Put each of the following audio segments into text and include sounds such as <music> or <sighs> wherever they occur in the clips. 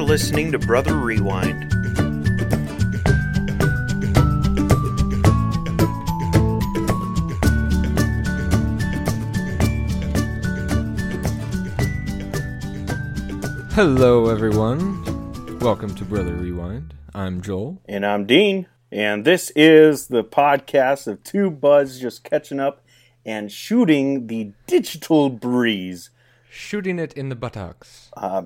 You're listening to Brother Rewind. Hello, everyone. Welcome to Brother Rewind. I'm Joel. And I'm Dean. And this is the podcast of two buds just catching up and shooting the digital breeze. Shooting it in the buttocks. Uh,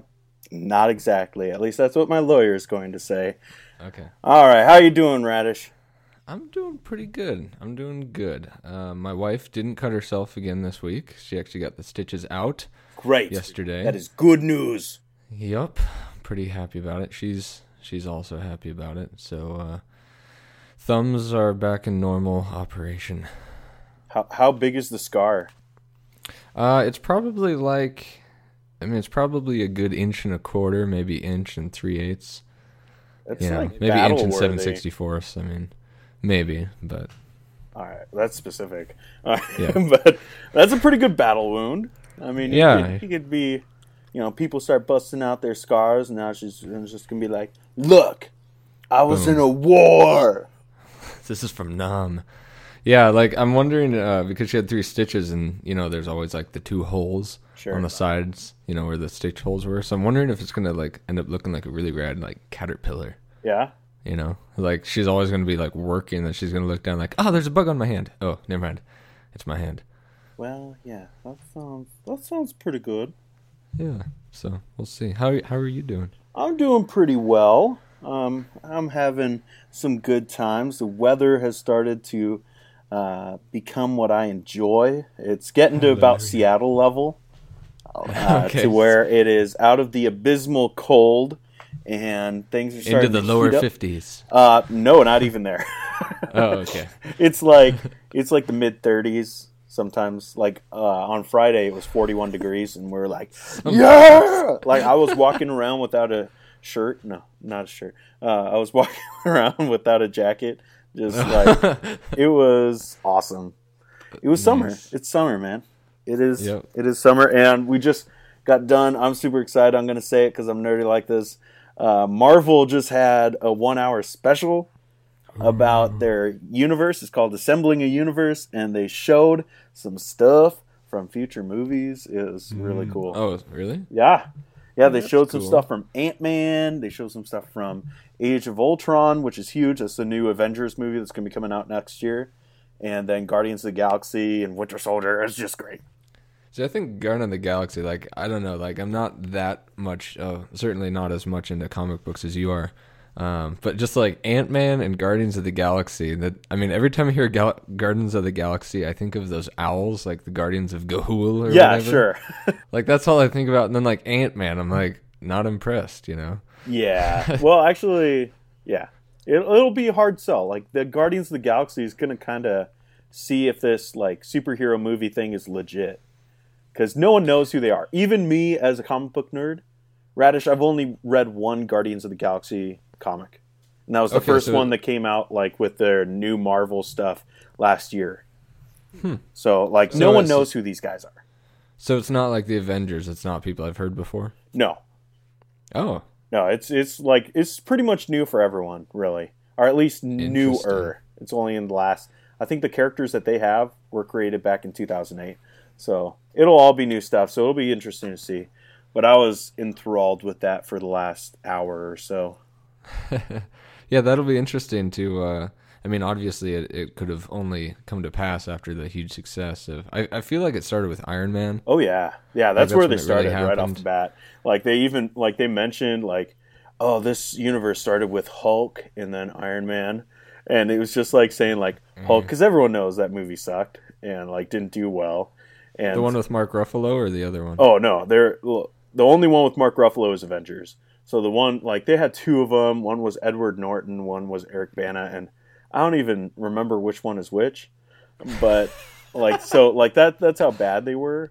not exactly. At least that's what my lawyer is going to say. Okay. All right. How are you doing, Radish? I'm doing pretty good. I'm doing good. Uh, my wife didn't cut herself again this week. She actually got the stitches out Great. yesterday. That is good news. Yup. Pretty happy about it. She's she's also happy about it. So uh, thumbs are back in normal operation. How how big is the scar? Uh, it's probably like, I mean, it's probably a good inch and a quarter, maybe inch and three eighths. That's Yeah, like maybe inch and seven sixty fourths. I mean, maybe, but All right, that's specific. <laughs> Right, Yeah. but that's a pretty good battle wound. I mean, Yeah. could, you could be, you know, people start busting out their scars, and now she's and just gonna be like, "Look, I was Boom. in a war." <laughs> this is from Nam. Yeah, like I'm wondering uh, because she had three stitches, and you know, there's always like the two holes Sure. on the sides, you know, where the stitch holes were. So I'm wondering if it's gonna like end up looking like a really rad like caterpillar. Yeah, You know, like she's always gonna be like working, that she's gonna look down like, oh, there's a bug on my hand. Oh, never mind, it's my hand. well, yeah, that sounds that sounds pretty good. Yeah. So we'll see. How how are you doing? I'm doing pretty well. Um, I'm having some good times. The weather has started to uh, become what I enjoy. It's getting to about Seattle level, <laughs> uh, Okay. to where it is out of the abysmal cold, and things are Into the lower fifties. Uh, no, not even there. <laughs> Oh, okay. <laughs> it's like it's like the mid 30s. Sometimes, like uh, on Friday, it was 41 degrees, and we are like, yeah! Like I was walking around without a shirt. No, not a shirt. Uh, I was walking around without a jacket. Just like it was awesome. It was summer. It's summer, man. It is. Yep. It is summer, and we just got done. I'm super excited. I'm gonna say it because I'm nerdy like this. Uh, Marvel just had a one-hour special about their universe. It's called Assembling a Universe, and they showed some stuff from future movies. It was really cool. Oh, really? Yeah. Yeah, they That's showed some cool. stuff from Ant Man. They showed some stuff from Age of Ultron, which is huge. That's the new Avengers movie that's going to be coming out next year. And then Guardians of the Galaxy and Winter Soldier. It's just great. See, I think Guardians of the Galaxy, like, I don't know, like, I'm not that much, uh, certainly not as much into comic books as you are. Um, but just like Ant Man and Guardians of the Galaxy, that I mean, every time I hear Gal- Guardians of the Galaxy, I think of those owls, like the Guardians of Ga'Hoole or Yeah, whatever. sure. <laughs> Like that's all I think about. And then like Ant Man, I'm like not impressed, you know. yeah. <laughs> Well, actually, yeah. It, it'll be a hard sell. Like, the Guardians of the Galaxy is going to kind of see if this, like, superhero movie thing is legit. Because no one knows who they are. Even me, as a comic book nerd, Radish, I've only read one Guardians of the Galaxy comic. And that was the Okay, first so- one that came out, like, with their new Marvel stuff last year. Hmm. So, like, So no one knows who these guys are. So it's not like the Avengers. It's not people I've heard before. No. Oh, No, it's it's like it's pretty much new for everyone, really, or at least newer. It's only in the last. I think the characters that they have were created back in 2008, so it'll all be new stuff. So it'll be interesting to see. But I was enthralled with that for the last hour or so. <laughs> yeah, that'll be interesting to. Uh, I mean, obviously, it, it could have only come to pass after the huge success of. I, I feel like it started with Iron Man. Oh yeah, yeah. That's, that's where they it really started right off the bat. Like they even like they mentioned like, oh, this universe started with Hulk and then Iron Man, and it was just like saying like Mm. Hulk because everyone knows that movie sucked and like didn't do well. And The one with Mark Ruffalo or the other one? oh no, they're the only one with Mark Ruffalo is Avengers. So the one like they had two of them. One was Edward Norton. One was Eric Bana, and I don't even remember which one is which. But like so <laughs> like that that's how bad they were.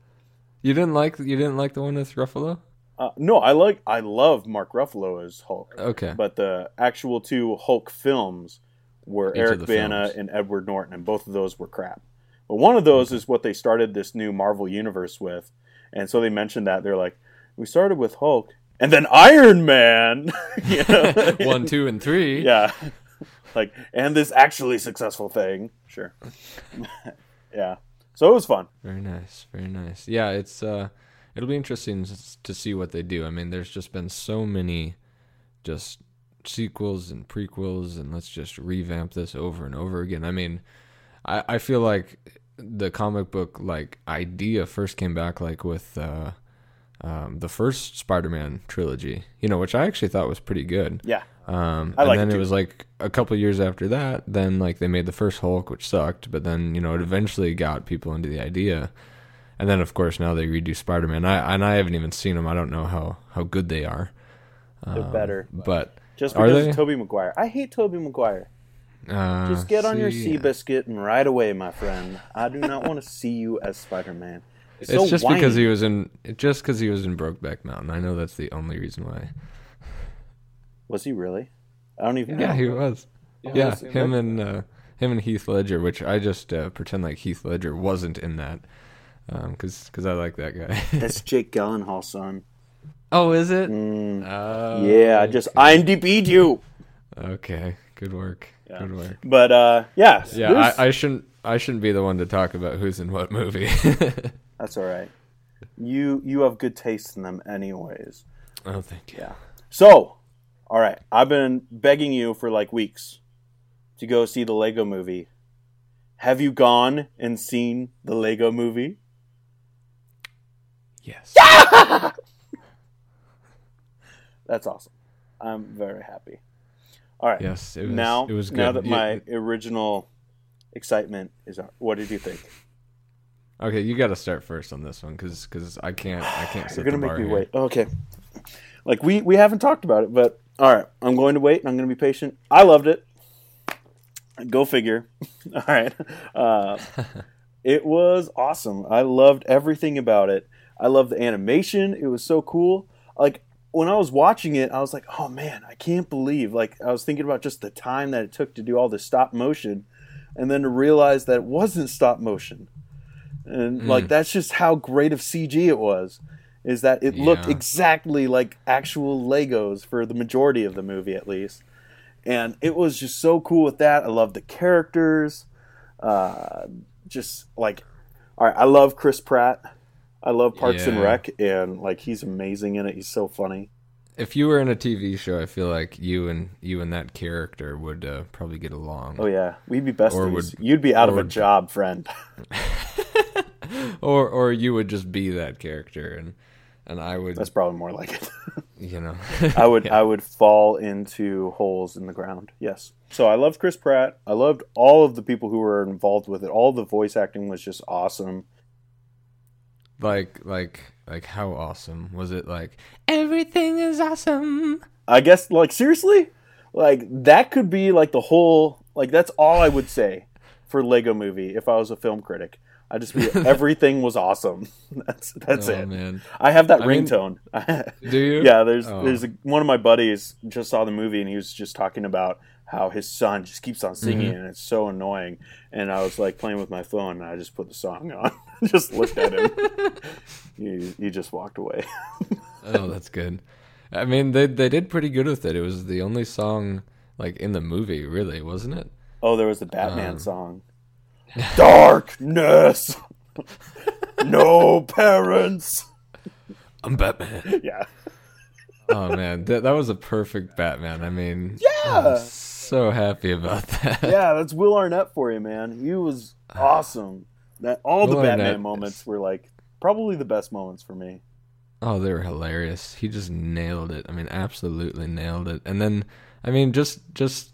You didn't like you didn't like the one with Ruffalo? Uh, no, I like I love Mark Ruffalo as Hulk, Okay. but the actual two Hulk films were Each Eric Bana films. and Edward Norton, and both of those were crap. But one of those is what they started this new Marvel universe with, and so they mentioned that they're like, we started with Hulk, and then Iron Man. <laughs> You know? <laughs> One, two, and three. yeah, like and this actually successful thing. Sure. <laughs> yeah. So it was fun. Very nice, very nice. Yeah, it's uh, it'll be interesting to see what they do. I mean, there's just been so many, just sequels and prequels, and let's just revamp this over and over again. I mean, I I feel like the comic book like idea first came back like with uh, um, the first Spider-Man trilogy, you know, which I actually thought was pretty good. Yeah. Um, and like then it it was like a couple years after that, then like they made the first Hulk, which sucked, but then you know it eventually got people into the idea, and then of course now they redo Spider Man. I and I haven't even seen them. I don't know how how good they are. They're better. But Just because of Tobey Maguire. I hate Tobey Maguire. uh, Just get on your see, Seabiscuit and ride away, my friend. I do not want to see you as Spider Man. It's just because he was in just because he was in Brokeback Mountain. I know that's the only reason why. Was he really? I don't even Yeah, know. he was. Yeah, was he? him and uh, him and Heath Ledger, which I just uh, pretend like Heath Ledger wasn't in that, because because I like that guy. <laughs> That's Jake Gyllenhaal's son. oh, is it? Mm, Oh, yeah, I just IMDb'd you. Okay, good work. Yeah. Good work. But uh, yeah, Yeah, I, I shouldn't. I shouldn't be the one to talk about who's in what movie. <laughs> that's all right. You you have good taste in them, anyways. oh, thank you. Yeah. So, all right, I've been begging you for like weeks to go see the Lego Movie. Have you gone and seen the Lego Movie? Yes. <laughs> That's awesome. I'm very happy. All right. Yes. It was. now, it was good. now that my original excitement is, out, what did you think? okay, you got to start first on this one because I can't I can't <sighs> You're gonna make me here. wait. Okay. Like we we haven't talked about it, but all right, I'm going to wait and I'm going to be patient. I loved it. Go figure. <laughs> all right. Uh, <laughs> it was awesome. I loved everything about it. I loved the animation. It was so cool. Like when I was watching it, I was like, "Oh man, I can't believe!" Like I was thinking about just the time that it took to do all this stop motion, and then to realize that it wasn't stop motion, and like that's just how great of CG it was. Is that it looked exactly like actual Legos for the majority of the movie, at least, and it was just so cool with that. I love the characters, uh, just like, all right, I love Chris Pratt. I love Parks and Rec, and like he's amazing in it. He's so funny. If you were in a TV show, I feel like you and you and that character would uh, probably get along. Oh yeah, we'd be best. Or would- You'd be out of a job, friend. <laughs> Or or you would just be that character and and I would That's probably more like it. <laughs> you know <laughs> I would I would fall into holes in the ground. Yes. So I loved Chris Pratt. I loved all of the people who were involved with it. All the voice acting was just awesome. like like like how awesome was it like everything is awesome I guess like seriously, like that could be like the whole like that's all I would say for Lego Movie if I was a film critic. I just <laughs> everything was awesome. <laughs> That's that's oh it. man I have that I mean- ringtone. <laughs> do you yeah, there's Oh. there's a, one of my buddies just saw the movie and he was just talking about how his son just keeps on singing Mm-hmm. and it's so annoying. And I was like playing with my phone and I just put the song on, just looked at him. he he just walked away. oh that's good I mean they they did pretty good with it it was the only song like in the movie really wasn't it Oh, there was the Batman Um. song. <laughs> Darkness. no parents. I'm Batman Yeah. oh man that that was a perfect Batman I mean Yeah. I'm so happy about that Yeah, that's Will Arnett for you, man. He was <sighs> awesome. That all the Batman Arnett moments is- were like probably the best moments for me. Oh, they were hilarious. He just nailed it. I mean, absolutely nailed it. And then, I mean, just just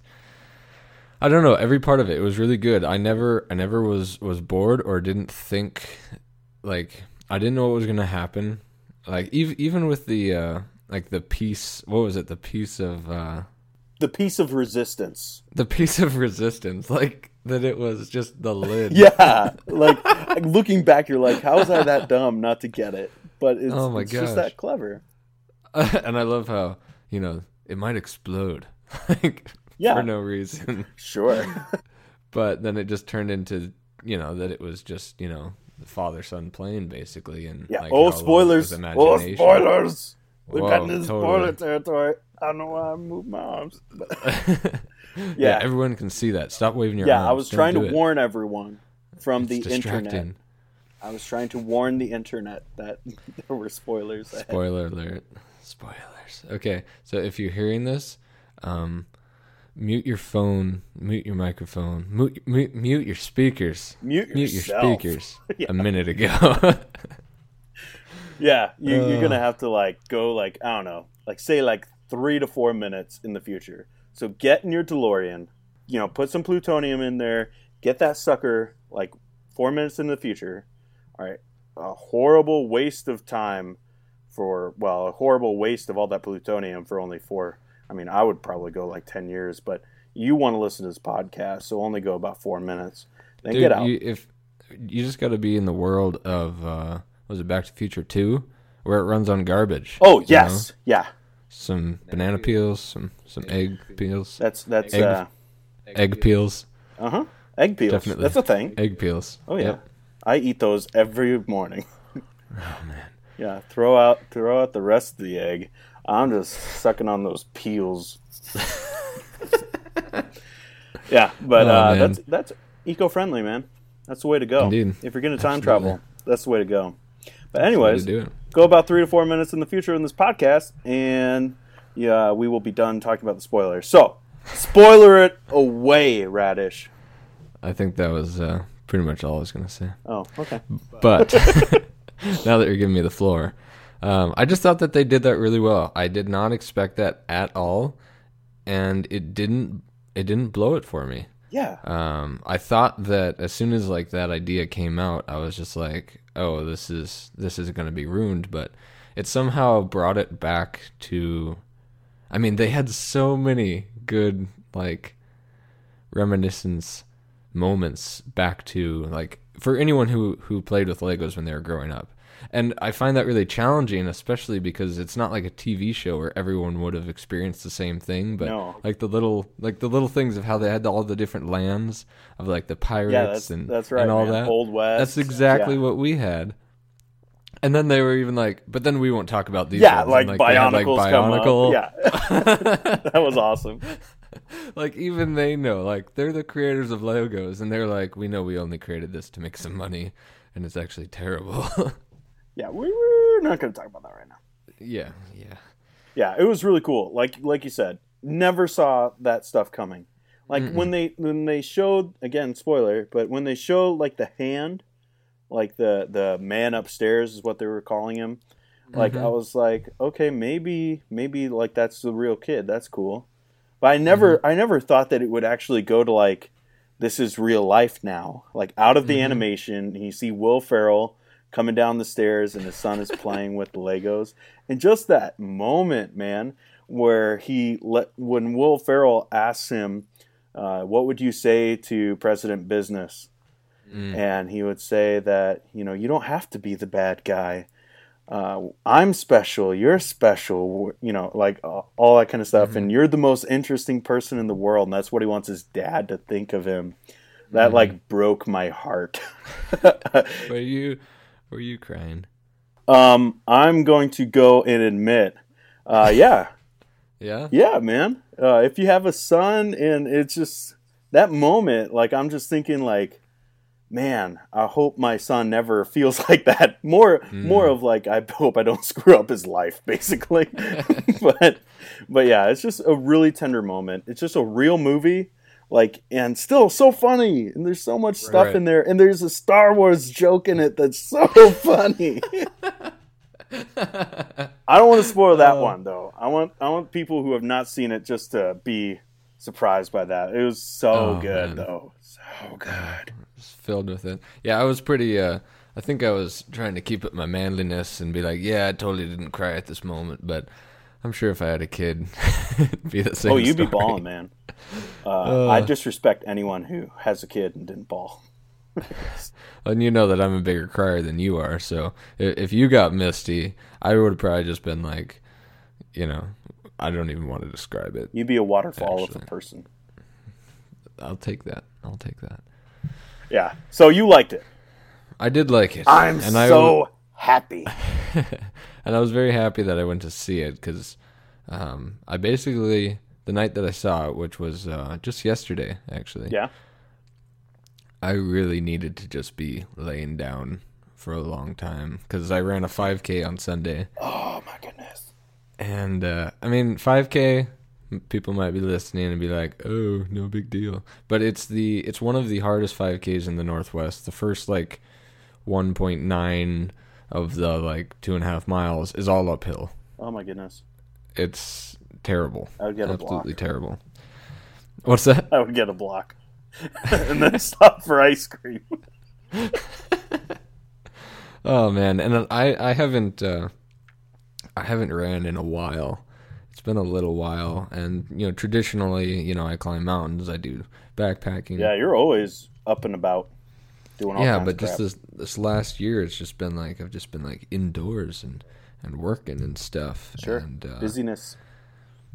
I don't know, every part of it, it was really good. I never I never was was bored or didn't think like I didn't know what was going to happen. Like even even with the uh like the piece, what was it? The piece of uh The piece of resistance. the piece of resistance, like that it was just the lid. Yeah, like, like, looking back, you're like, how was I that dumb not to get it? But it's, Oh my it's just that clever. <laughs> and I love how, you know, it might explode. <laughs> like Yeah. for no reason. <laughs> Sure. but then it just turned into you know that it was just you know the father son plane basically and Yeah. like, oh, how a lot of it spoilers. Oh, spoilers. We've Whoa, gotten into spoiler territory. I don't know why I moved my arms. But <laughs> yeah. Yeah. everyone can see that. Stop waving your yeah, arms. Yeah, I was Don't trying to it. warn everyone from It's the internet. I was trying to warn the internet that <laughs> there were spoilers. ahead. Spoiler alert. Spoilers. Okay, so if you're hearing this, um, mute your phone, mute your microphone, mute, mute, mute your speakers, Mute mute your speakers <laughs> Yeah. a minute ago. <laughs> Yeah, you, you're Uh. gonna have to like go like I don't know, like say like three to four minutes in the future. So get in your DeLorean, you know, put some plutonium in there, get that sucker like four minutes in the future. All right, a horrible waste of time for well, a horrible waste of all that plutonium for only four. I mean, I would probably go like ten years, but you want to listen to this podcast, so only go about four minutes. Then Dude, get out. You, if you just got to be in the world of uh, was it Back to the Future Two, where it runs on garbage. oh you yes, know? yeah, some banana peels, some some egg peels, that's that's Egg. uh egg peels, Uh huh egg peels. Definitely. That's a thing. egg peels. Oh yeah, Yep. I eat those every morning. <laughs> Oh man. Yeah, throw out throw out the rest of the egg. I'm just sucking on those peels. yeah, but Oh, uh, that's that's eco friendly, man. That's the way to go. Indeed. If you're gonna time Absolutely. travel, that's the way to go. But anyways, go about three to four minutes in the future in this podcast, and yeah, we will be done talking about the spoilers. So, spoiler it away, Radish. I think that was uh, pretty much all I was gonna say. Oh, okay. But <laughs> now that you're giving me the floor, um, I just thought that they did that really well. I did not expect that at all, and it didn't. It didn't blow it for me. Yeah. Um, I thought that as soon as like that idea came out, I was just like, "Oh, this is this is going to be ruined." But it somehow brought it back to. I mean, they had so many good like reminiscence moments back to like for anyone who who played with Legos when they were growing up. And I find that really challenging, especially because it's not like a TV show where everyone would have experienced the same thing. But No. like the little like the little things of how they had all the different lands of like the pirates Yeah, that's, and that's right. and all man. that. Old West. That's exactly Yeah. what we had. And then they were even like, but then we won't talk about these. Yeah, like, had, Bionicles like, Bionicle. Yeah, <laughs> that was awesome. <laughs> like even they know, like they're the creators of Legos, and they're like, we know we only created this to make some money, and it's actually terrible. <laughs> Yeah, we, we're not going to talk about that right now. yeah, yeah. Yeah, it was really cool. Like like you said, never saw that stuff coming. Like when they when they showed again spoiler, but when they showed like the hand, like the the man upstairs is what they were calling him. Like I mm-hmm. was like, okay, maybe maybe like that's the real kid. That's cool. But I never mm-hmm. I never thought that it would actually go to like this is real life now. Like out of the mm-hmm. animation, you see Will Ferrell coming down the stairs and his son is playing with the Legos. And just that moment, man, where he let when Will Ferrell asks him, uh, "What would you say to President Business?" and he would say that you know you don't have to be the bad guy. Uh, I'm special. You're special. You know, like uh, all that kind of stuff. And you're the most interesting person in the world. And that's what he wants his dad to think of him. That like broke my heart. <laughs> Were you were you crying? um, I'm going to go and admit, uh, yeah, <laughs> Yeah. yeah, man. Uh, if you have a son, and it's just that moment, like I'm just thinking, like, man, I hope my son never <laughs> feels like that. More, more of like, I hope I don't <laughs> screw up his life, basically. but, but yeah, it's just a really tender moment. It's just a real movie. Like and still so funny, and there's so much stuff Right. in there, and there's a Star Wars joke in it that's so <laughs> funny. I don't want to spoil that Oh. one though. I want I want people who have not seen it just to be surprised by that. It was so Oh, good man. though. So good. Filled with it. Yeah, I was pretty. uh I think I was trying to keep up my manliness and be like, yeah, I totally didn't cry at this moment, but I'm sure if I had a kid, <laughs> it'd be the same. Oh, you'd be balling, man. Uh, I disrespect anyone who has a kid and didn't ball. <laughs> And you know that I'm a bigger crier than you are, so if you got misty, I would have probably just been like, you know, I don't even want to describe it. You'd be a waterfall of a person. I'll take that. I'll take that. Yeah. So you liked it. I did like it. I'm and I so happy. <laughs> and I was very happy that I went to see it because um, I basically the night that I saw it, which was uh, just yesterday, actually. Yeah. I really needed to just be laying down for a long time because I ran a 5K on Sunday. Oh my goodness. And uh, I mean, 5K. People might be listening and be like, "Oh, no big deal," but it's the it's one of the hardest 5Ks in the Northwest. The first like 1.9 of the like two and a half miles is all uphill. Oh my goodness. It's terrible. I would get a Absolutely terrible. What's that? I would get a block. <laughs> and then stop for ice cream. <laughs> Oh man, and I I haven't uh, I haven't ran in a while. It's been a little while, and you know traditionally, you know, I climb mountains. I do backpacking. Yeah, you're always up and about doing all yeah, but just this this last year, it's just been like I've just been like indoors and and working and stuff. Sure. And, uh, busyness.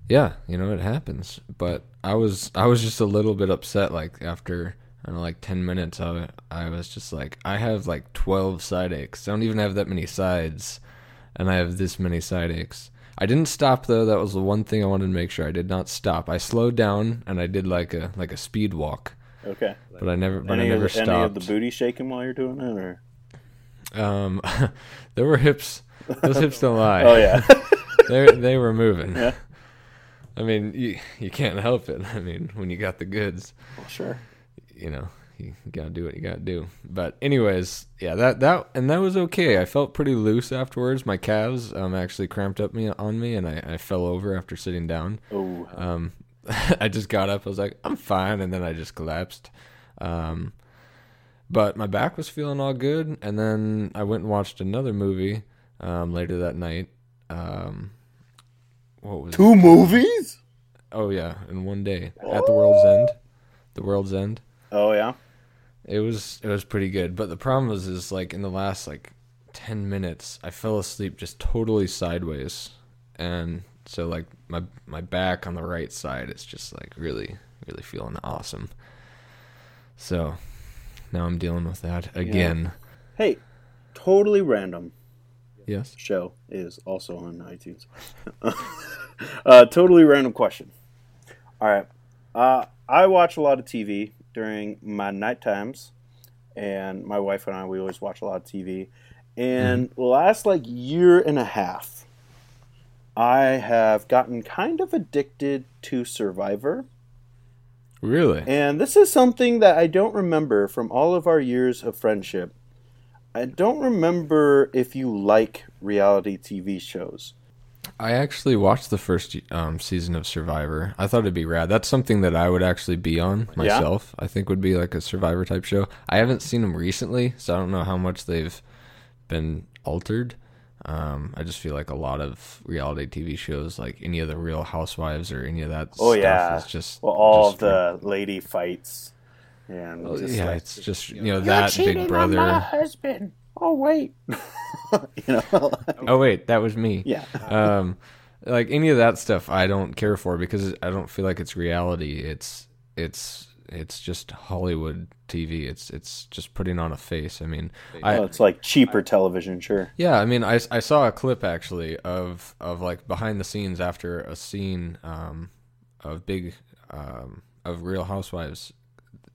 Yeah, you know it happens. But I was I was just a little bit upset. Like after I don't know, like ten minutes of it, I was just like, I have like twelve side aches. I don't even have that many sides, and I have this many side aches. I didn't stop though. That was the one thing I wanted to make sure. I did not stop. I slowed down and I did like a like a speed walk, Okay. but I never but Any, I never of the, any of the booty shaking while you're doing it, or Um, <laughs> there were hips. Those hips don't lie. <laughs> oh yeah, <laughs> they they were moving. Yeah. I mean, you you can't help it. I mean, when you got the goods, well, sure. you know, you gotta do what you gotta do. But anyways, yeah, that that and that was okay. I felt pretty loose afterwards. My calves um actually cramped up me on me, and I, I fell over after sitting down. Oh, Um, <laughs> I just got up. I was like, I'm fine, and then I just collapsed. Um, but my back was feeling all good, and then I went and watched another movie um, later that night. Um, what was it? two movies. Oh yeah, in one day at the World's End. The World's End. Oh yeah. It was it was pretty good, but the problem was is like in the last like ten minutes, I fell asleep just totally sideways, and so like my my back on the right side is just like really really feeling awesome. So now I'm dealing with that again. Hey, totally random Yes. show is also on iTunes. <laughs> uh, totally random question. All right. Uh, I watch a lot of TV during my night times, and my wife and I we always watch a lot of TV. And the last like year and a half, I have gotten kind of addicted to Survivor. Really? And this is something that I don't remember from all of our years of friendship. I don't remember if you like reality TV shows. I actually watched the first um, season of Survivor. I thought it'd be rad. That's something that I would actually be on myself. I think would be like a Survivor type show. I haven't seen them recently, so I don't know how much they've been altered. Um, I just feel like a lot of reality TV shows, like any of the Real Housewives or any of that Oh stuff, yeah, is just well, all just of the lady fights, and Oh, just yeah, like, it's just you know that Big Brother. husband. Oh wait, <laughs> you know, <laughs> Oh wait, that was me. yeah, um like any of that stuff i don't care for because i don't feel like it's reality it's it's it's just hollywood tv it's it's just putting on a face. I mean i oh, it's like cheaper television, sure. yeah i mean i, I saw a clip actually of of like behind the scenes after a scene um of big um of real housewives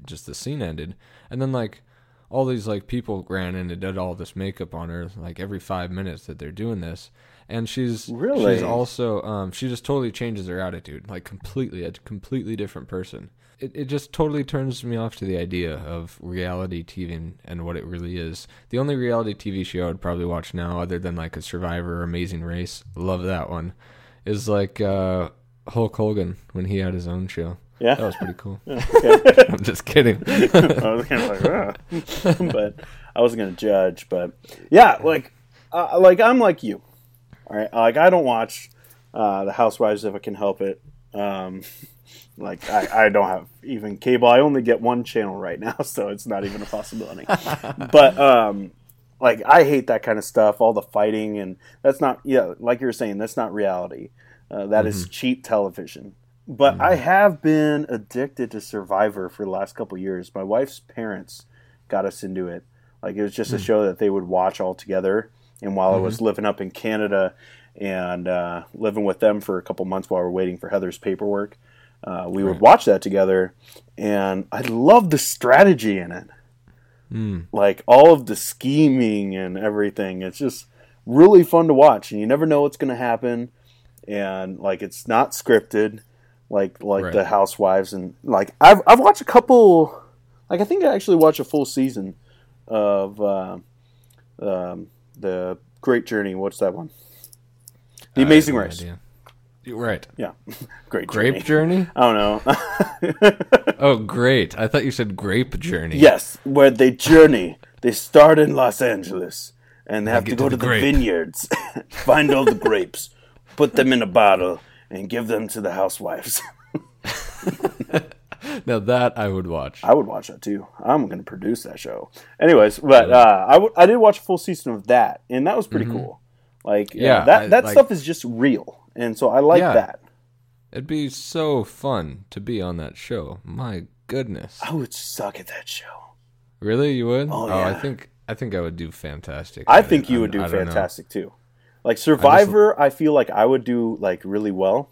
just the scene ended. And then like all these like people ran in and did all this makeup on her like every five minutes that they're doing this. And she's Really? she's also um she just totally changes her attitude like completely a completely different person. It, it just totally turns me off to the idea of reality tv and, and what it really is. The only reality tv show i'd probably watch now other than like a survivor or amazing race love that one is like uh hulk hogan when he had his own show Yeah, that was pretty cool <laughs> Okay. i'm just kidding <laughs> I was kind of like, "Ah." <laughs> but I wasn't gonna judge. But yeah, like, uh, like I'm like you. All right, like I don't watch uh, the Housewives if I can help it. Um, like I, I don't have even cable. I only get one channel right now, so it's not even a possibility. but um, like I hate that kind of stuff. All the fighting and that's not yeah, like you were saying, that's not reality. Uh, that is cheap television. But I have been addicted to Survivor for the last couple years. My wife's parents got us into it. Like it was just a show that they would watch all together, And while I was living up in Canada and uh, living with them for a couple months while we are waiting for Heather's paperwork, uh, we would watch that together. And I love the strategy in it. Like all of the scheming and everything. It's just really fun to watch. And you never know what's going to happen. And like it's not scripted like like Right. the housewives and like I've I've watched a couple like I think I actually watched a full season of uh, um, the Great Journey. What's that one? The Amazing no Race. idea. Right. Yeah, <laughs> Great Grape Journey. Journey? <laughs> I don't know. <laughs> Oh, great. I thought you said Grape Journey. yes, where they journey. They start in Los Angeles and they have to go to to the the vineyards, find all the grapes, put them in a bottle, and give them to the housewives. <laughs> Now that I would watch. I would watch that too. I'm going to produce that show. Anyways, but uh, I, w- I did watch a full season of that, and that was pretty cool. Like, yeah, Yeah, that I- that like- stuff is just real, and so I like Yeah. that. It'd be so fun to be on that show. My goodness. I would suck at that show. Really? You would? Oh, I think I think I would do fantastic. I think you would do know. fantastic too. Like Survivor, I, feel like I would do like really well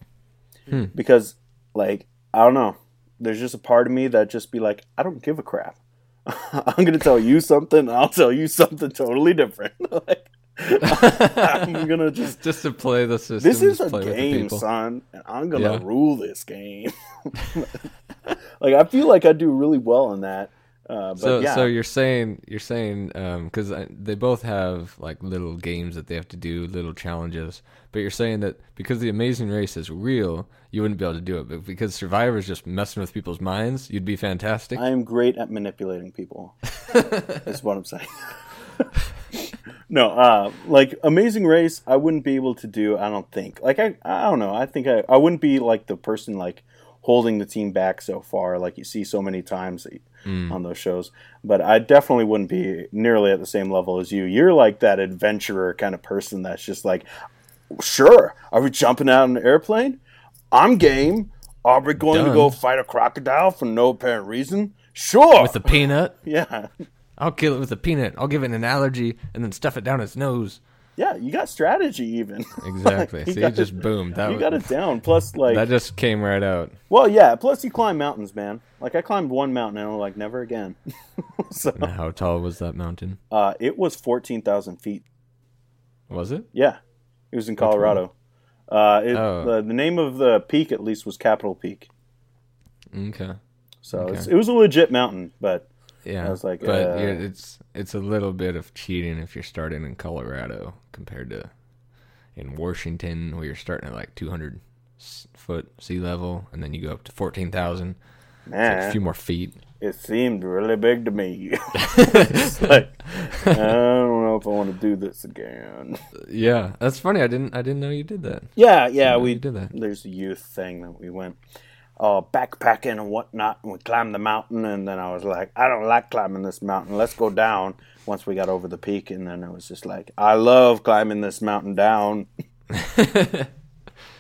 Hmm. because, like, I don't know. There's just a part of me that just be like, I don't give a crap. <laughs> I'm gonna tell you something. I'll tell you something totally different. <laughs> like, I'm <laughs> gonna just Just to play the system. This is a play with the game, son, and I'm gonna Yeah. rule this game. like I feel like I do really well in that. Uh, but So, yeah, so you're saying you're saying because they both have like little games that they have to do, little challenges. But you're saying that because the Amazing Race is real, you wouldn't be able to do it. But because Survivor's just messing with people's minds, you'd be fantastic. I am great at manipulating people. <laughs> That's what I'm saying. <laughs> no, uh, like Amazing Race, I wouldn't be able to do. I don't think. Like I, I don't know. I think I, I wouldn't be like the person like holding the team back so far, like you see so many times Mm. on those shows. But I definitely wouldn't be nearly at the same level as you. You're like that adventurer kind of person that's just like, sure, are we jumping out in an airplane? I'm game. Are we going to go fight a crocodile for no apparent reason? Sure. with a peanut, <laughs> yeah. I'll kill it with a peanut. I'll give it an allergy and then stuff it down its nose. Yeah, you got strategy even. <laughs> Exactly. You See, got just it- boom. That you got it down. Plus, like, that just came right out. well, yeah. Plus, you climb mountains, man. Like, I climbed one mountain and I'm like, never again. <laughs> so, And How tall was that mountain? uh, it was fourteen thousand feet. Was it? Yeah, it was in Colorado. Uh, it, Oh. the, the name of the peak, at least, was Capitol Peak. Okay. So Okay. it's, it was a legit mountain, but Yeah, I was like, but uh, it's it's a little bit of cheating if you're starting in Colorado compared to in Washington, where you're starting at like 200 foot sea level, and then you go up to 14,000. It's like a few more feet. it seemed really big to me. <laughs> <laughs> like, I don't know if I want to do this again. Yeah, that's funny. I didn't I didn't know you did that. Yeah, yeah, we did that. There's a youth thing that we went uh, backpacking and whatnot, and we climbed the mountain. And then I was like, I don't like climbing this mountain. Let's go down. Once we got over the peak, and then it was just like, I love climbing this mountain down. <laughs> <laughs>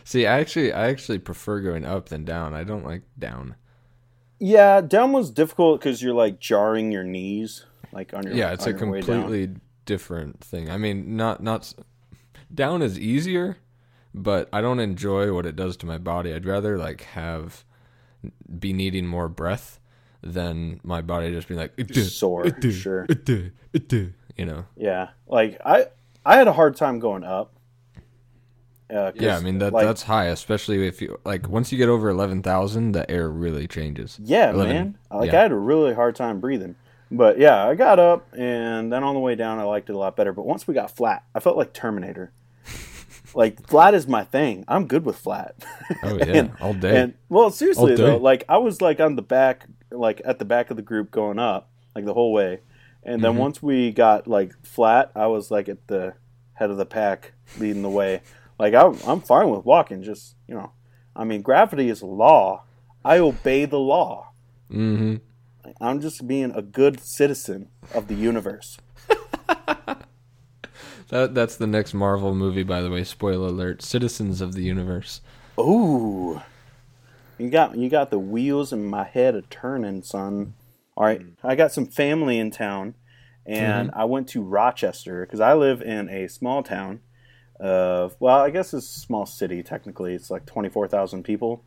See, I actually I actually prefer going up than down. I don't like down. Yeah, down was difficult because you're like jarring your knees, like on your Yeah, it's a on your way down. completely different thing. I mean, not not down is easier, but I don't enjoy what it does to my body. I'd rather like have be needing more breath than my body just being like "It-duh, sore, sure. it-duh, it-duh," you know. Yeah, like I I had a hard time going up. Uh, Yeah, I mean that like, that's high, especially if you like once you get over eleven thousand, the air really changes. Yeah, 11, man. Like yeah. I had a really hard time breathing. But yeah, I got up and then on the way down I liked it a lot better. But once we got flat, I felt like Terminator. Like flat is my thing. I'm good with flat. Oh <laughs> yeah, and, all day. And well, seriously though, like I was like on the back like at the back of the group going up, like the whole way. And then Mm-hmm. once we got like flat, I was like at the head of the pack leading the way. Like I'm I'm fine with walking, just you know. I mean gravity is law. I obey the law. mm-hmm. I'm just being a good citizen of the universe. <laughs> That that's the next Marvel movie, by the way. Spoiler alert: Citizens of the Universe. Ooh, you got you got the wheels in my head a turning, son. All right, I got some family in town, and I went to Rochester because I live in a small town of well, I guess it's a small city technically. It's like twenty four thousand people.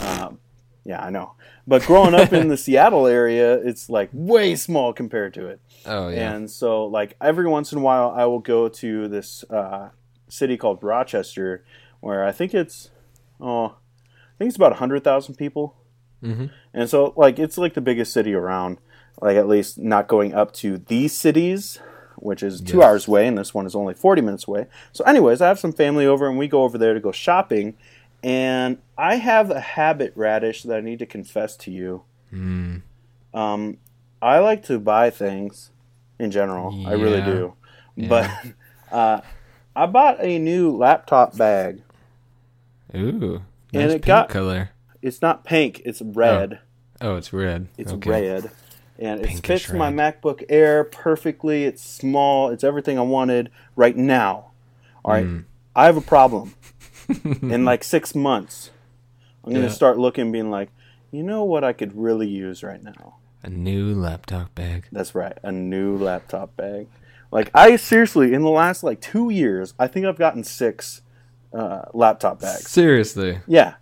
Um, yeah, I know. But growing up in the <laughs> Seattle area, it's like way small compared to it. Oh yeah. And so, like every once in a while, I will go to this uh, city called Rochester, where I think it's oh, I think it's about hundred thousand people. Mhm. And so, like, it's like the biggest city around. Like, at least not going up to these cities, which is two Yes. hours away, and this one is only forty minutes away. So, anyways, I have some family over, and we go over there to go shopping. And I have a habit, Radish, that I need to confess to you. Mm. Um, I like to buy things in general. I really do. Yeah. But <laughs> uh, I bought a new laptop bag. Ooh. And it pink got- color. It's not pink. It's red. Oh, it's red. It's okay. red. And it Pinkish fits my. MacBook Air perfectly. It's small. It's everything I wanted right now. All right. Mm. I have a problem. in like six months, I'm going to Yeah. start looking, being like, you know what I could really use right now? A new laptop bag. That's right, a new laptop bag. Like I seriously, in the last like two years, I think I've gotten six uh, laptop bags. Seriously. Yeah,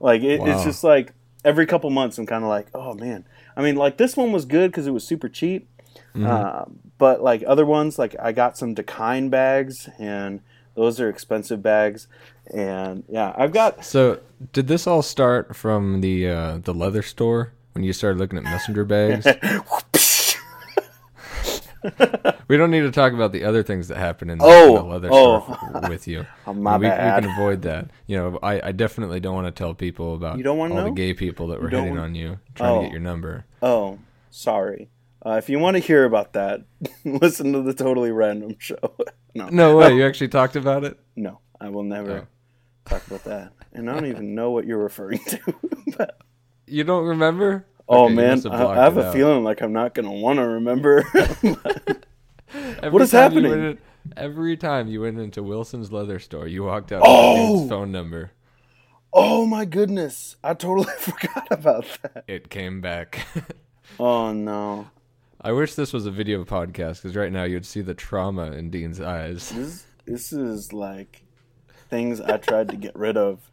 like it, it's just like every couple months, I'm kind of like, oh man. I mean, like this one was good because it was super cheap, Mm-hmm. uh, but like other ones, like I got some Dakine bags, and those are expensive bags. And yeah, I've got So, did this all start from the uh, the leather store when you started looking at messenger bags? <laughs> we don't need to talk about the other things that happened in the, Oh, in the leather oh. store with you. Oh, <laughs> my we, bad. we can avoid that. You know, I, I definitely don't want to tell people about You don't all know? the gay people that were hitting want- on you, trying Oh. to get your number. Oh, sorry. Uh, if you want to hear about that, <laughs> listen to the Totally Random Show. <laughs> no, No way, you actually talked about it. no, I will never Oh. talk about that. And I don't even know what you're referring to. <laughs> but, You don't remember? oh Okay, man, have I, I have a out. feeling like I'm not gonna want to remember. What is happening? in- every time you went into Wilson's leather store, you walked out Oh! with his phone number. oh my goodness, I totally forgot about that. It came back. Oh no, I wish this was a video podcast because right now you'd see the trauma in Dean's eyes. this this is like things I tried to get rid of. <laughs>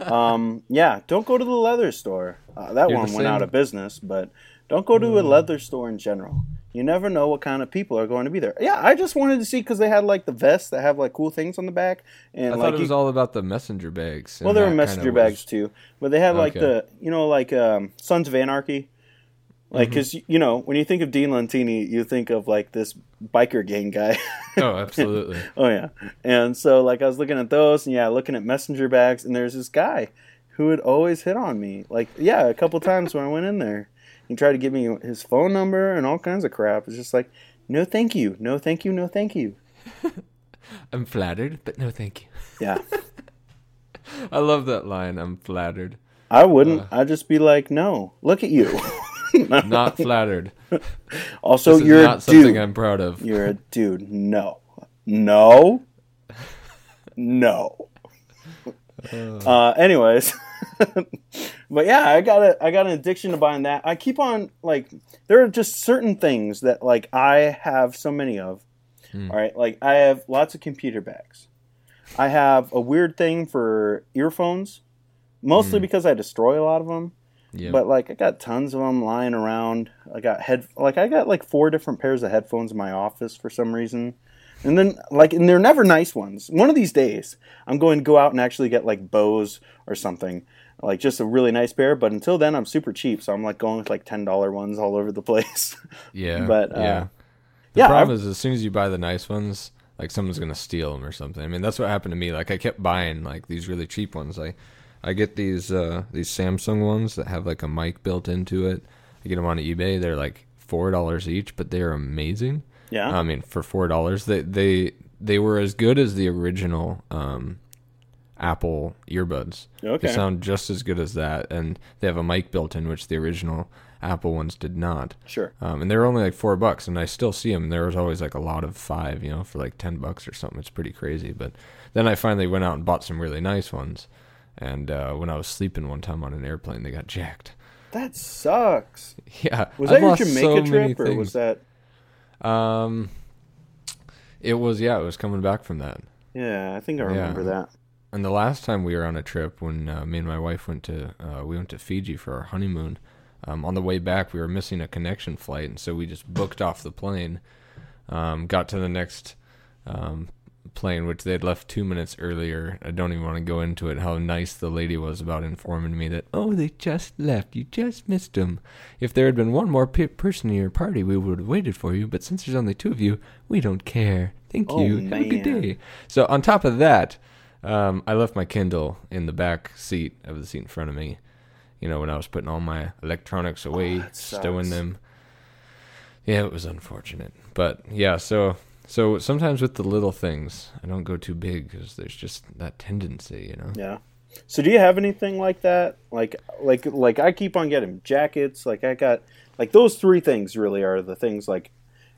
Um, yeah, don't go to the leather store. Uh, that You're one went out of business, but don't go to a leather store in general. You never know what kind of people are going to be there. Yeah, I just wanted to see because they had like the vests that have like cool things on the back, and I like thought it was you- all about the messenger bags. well, there were messenger was- bags too, but they had like Okay. the you know like um, Sons of Anarchy. Like, Mm-hmm. because you know, when you think of Dean Lantini, you think of like this biker gang guy. <laughs> Oh, absolutely. Oh yeah. And so like I was looking at those and yeah, looking at messenger bags and there's this guy who would always hit on me. Like yeah, a couple times when I went in there. He tried to give me his phone number and all kinds of crap. It's just like, no thank you. No thank you. No thank you. <laughs> I'm flattered, but no thank you. Yeah. <laughs> I love that line. I'm flattered, I wouldn't. I'd just be like, no. Look at you. <laughs> not flattered. also, This is you're not something dude. I'm proud of. You're a dude. No. No. No. Uh, anyways, <laughs> but yeah, I got a I got an addiction to buying that. I keep on like there are just certain things that like I have so many of. Hmm. All right, like I have lots of computer bags. I have a weird thing for earphones, mostly Hmm. because I destroy a lot of them. Yeah. But like I got tons of them lying around. I got head like I got like four different pairs of headphones in my office for some reason. And then like and they're never nice ones. One of these days I'm going to go out and actually get like Bose or something. Like just a really nice pair, but until then I'm super cheap, so I'm like going with like ten dollar ones all over the <laughs> place. yeah. but, uh, yeah. The yeah, problem is, as soon as you buy the nice ones, like someone's gonna steal them or something. I mean, that's what happened to me. Like, I kept buying like these really cheap ones. Like, I get these uh these Samsung ones that have like a mic built into it. I get them on eBay. They're like four dollars each, but they are amazing. yeah. I mean, for four dollars, they they they were as good as the original um, Apple earbuds. Okay. They sound just as good as that, and they have a mic built in, which the original Apple ones did not. sure. Um, and they were only like four bucks, and I still see them. There was always like a lot of five, you know, for like ten bucks or something. It's pretty crazy. But then I finally went out and bought some really nice ones. And uh, when I was sleeping one time on an airplane, they got jacked. That sucks. Yeah, Was I've that your Jamaica so trip or was that Um, it was yeah, it was coming back from that. Yeah, I think I remember that. And the last time we were on a trip, when uh, me and my wife went to, uh, we went to Fiji for our honeymoon. Um, on the way back, we were missing a connection flight, and so we just booked off the plane. Um, got to the next um, plane, which they had left two minutes earlier. I don't even want to go into it. How nice the lady was about informing me that, oh, they just left. You just missed them. If there had been one more pe- person in your party, we would have waited for you. But since there's only two of you, we don't care. Thank Oh, you. Have a good day. So on top of that, um, I left my Kindle in the back seat of the seat in front of me. You know, when I was putting all my electronics away, that stowing them. Yeah, it was unfortunate, but yeah. So, so sometimes with the little things, I don't go too big because there's just that tendency, you know. Yeah. So do you have anything like that? Like like like I keep on getting jackets. Like I got like those three things really are the things like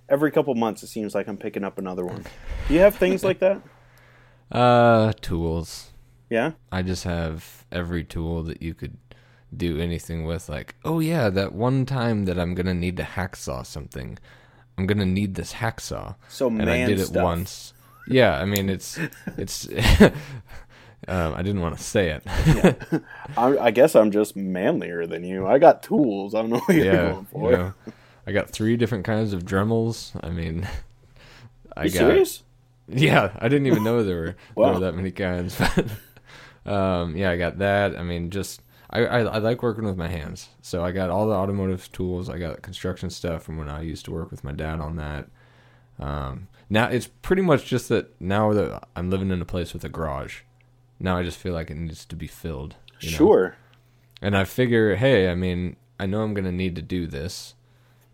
every couple months it seems like I'm picking up another one. Do you have things like that? <laughs> Uh, tools. Yeah. I just have every tool that you could do anything with. Like, oh yeah, that one time that I'm gonna need to hacksaw something, I'm gonna need this hacksaw, So and man I did it stuff. once. Yeah, I mean it's <laughs> it's. <laughs> um, I didn't want to say it. I, I guess I'm just manlier than you. I got tools. I don't know what you're yeah, going you for. know, I got three different kinds of Dremels. I mean, I you got serious? Yeah, I didn't even know there were there were that many kinds. <laughs> But um, yeah, I got that. I mean, just I, I I like working with my hands, so I got all the automotive tools. I got construction stuff from when I used to work with my dad on that. Um, now it's pretty much just that now that I'm living in a place with a garage, now I just feel like it needs to be filled. you know? Sure. And I figure, hey, I mean, I know I'm gonna need to do this.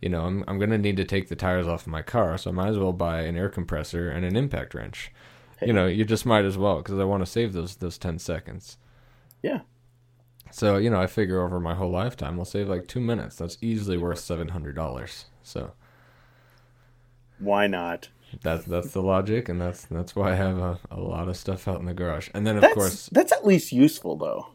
You know, I'm I'm gonna need to take the tires off of my car, so I might as well buy an air compressor and an impact wrench. You know, you just might as well because I want to save those those ten seconds. Yeah. So you know, I figure over my whole lifetime, we'll save like two minutes. That's easily worth seven hundred dollars. So Why not? that's that's the logic, and that's that's why I have a, a lot of stuff out in the garage. And then of That's course, that's at least useful though.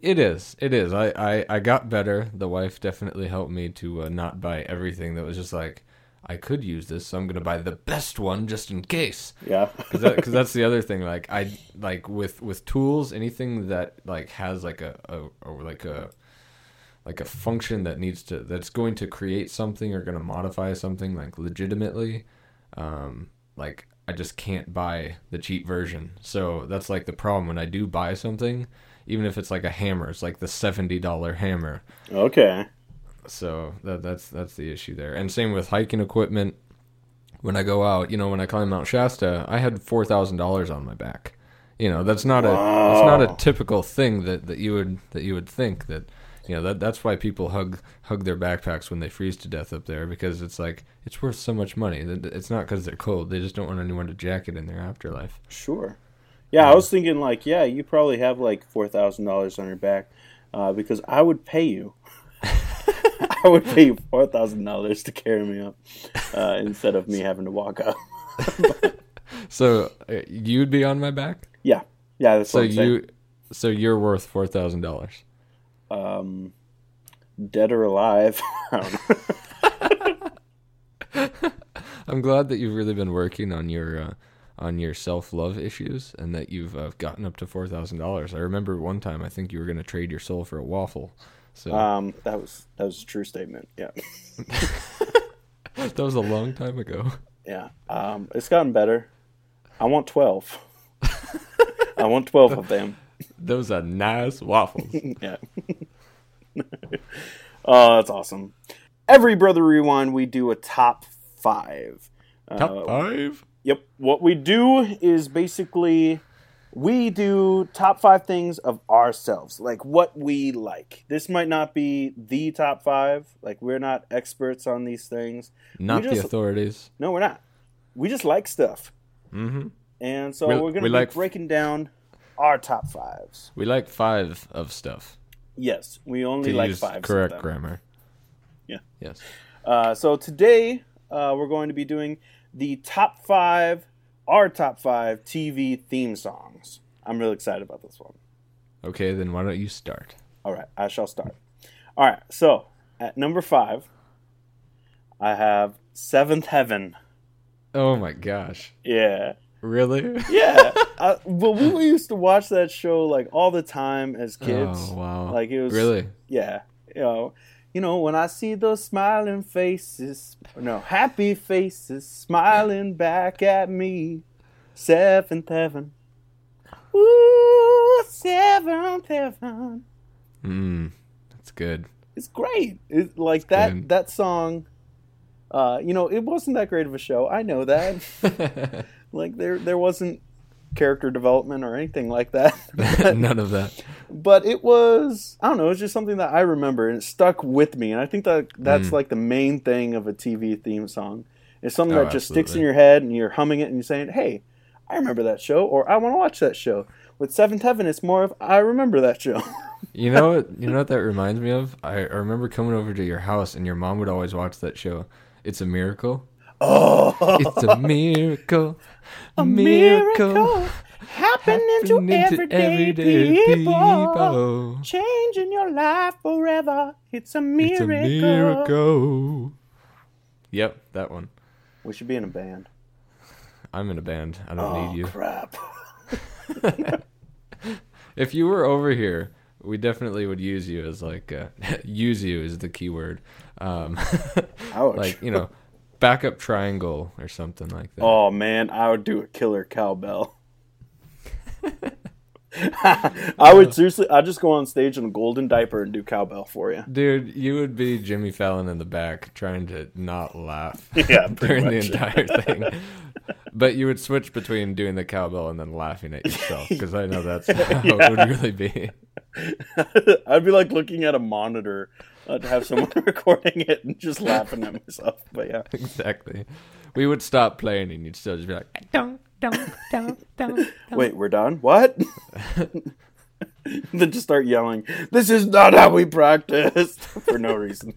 It is. It is. I, I, I got better. The wife definitely helped me to uh, not buy everything that was just like, I could use this, so I'm going to buy the best one just in case. Yeah. <laughs> Because that, that's the other thing. Like, I, like, with, with tools, anything that, like, has, like, a, a, or like a, like a function that needs to, that's going to create something or going to modify something, like, legitimately, um, like, I just can't buy the cheap version. So that's, like, the problem. When I do buy something, even if it's like a hammer, it's like the seventy dollar hammer. okay. So that that's that's the issue there. And same with hiking equipment. When I go out, you know, when I climb Mount Shasta, I had four thousand dollars on my back. You know, that's not a that's not a typical thing that, that you would that you would think that you know that that's why people hug hug their backpacks when they freeze to death up there because it's like it's worth so much money. That- It's not because they're cold; they just don't want anyone to jack it in their afterlife. Sure. Yeah, I was thinking like, yeah, you probably have like four thousand dollars on your back, uh, because I would pay you. <laughs> <laughs> I would pay you four thousand dollars to carry me up, uh, instead of me having to walk up. <laughs> So uh, you'd be on my back. Yeah, yeah, that's So you, so you're worth four thousand dollars. um, dead or alive. <laughs> I'm glad that you've really been working on your uh, on your self love issues and that you've uh, gotten up to four thousand dollars. I remember one time I think you were going to trade your soul for a waffle. So Um, that was that was a true statement. Yeah, <laughs> that was a long time ago. yeah. Um, it's gotten better. I want twelve. <laughs> I want twelve of them. Those are nice waffles. <laughs> yeah. oh, that's awesome. Every Brother Rewind, we do a top five. Top Uh, five. Yep. What we do is basically we do top five things of ourselves, like what we like. This might not be the top five. Like we're not experts on these things. Not we the authorities. No, we're not. We just like stuff, hmm and so We- are going we to be like- breaking down our top fives. We like five of stuff. Yes, we only To like use five. correct grammar. Yeah. Yes. Uh, so today uh, we're going to be doing the top five, our top five TV theme songs. I'm really excited about this one. Okay, then why don't you start? All right, I shall start. All right, so at number five, I have Seventh Heaven. Oh my gosh. Yeah. Really? Yeah. <laughs> I, but we used to watch that show like all the time as kids. Oh wow. Like it was Really? Yeah. You know, you know, when I see those smiling faces, no, happy faces smiling back at me. Seventh heaven. Ooh, seventh heaven. Mm. That's good. It's great. It, like that good. that song uh, you know, it wasn't that great of a show. I know that. <laughs> like there there wasn't character development or anything like that. <laughs> None of that. but it was I don't know, it's just something that I remember and it stuck with me. And I think that that's Mm. like the main thing of a TV theme song. It's something Oh, that just sticks in your head and you're humming it and you're saying, "Hey, I remember that show," or "I want to watch that show." With Seventh Heaven, it's more of "I remember that show." <laughs> You know what? You know what that reminds me of? I, I remember coming over to your house, and your mom would always watch that show. It's a miracle. Oh, It's a miracle. a miracle happening to Happening to everyday, everyday people. people. changing your life forever. It's a It's miracle. a miracle. Yep, that one. We should be in a band. I'm in a band. I don't Oh need you. crap! <laughs> If you were over here, we definitely would use you as like uh, <laughs> use you is the key word. Um, <laughs> Ouch! like you know, backup triangle or something like that. Oh man, I would do a killer cowbell. <laughs> I would uh, seriously. I'd just go on stage in a golden diaper and do cowbell for you. Dude, you would be Jimmy Fallon in the back trying to not laugh <laughs> Yeah, <laughs> during the entire thing. But you would switch between doing the cowbell and then laughing at yourself because I know that's how it would really be. I'd be like looking at a monitor uh, to have someone <laughs> recording it and just laughing at myself. But yeah, Exactly. We would stop playing and you'd still just be like, <laughs> Dun, dun, dun, dun, dun. wait, we're done. What? <laughs> then just start yelling. This is not how we practiced for no reason.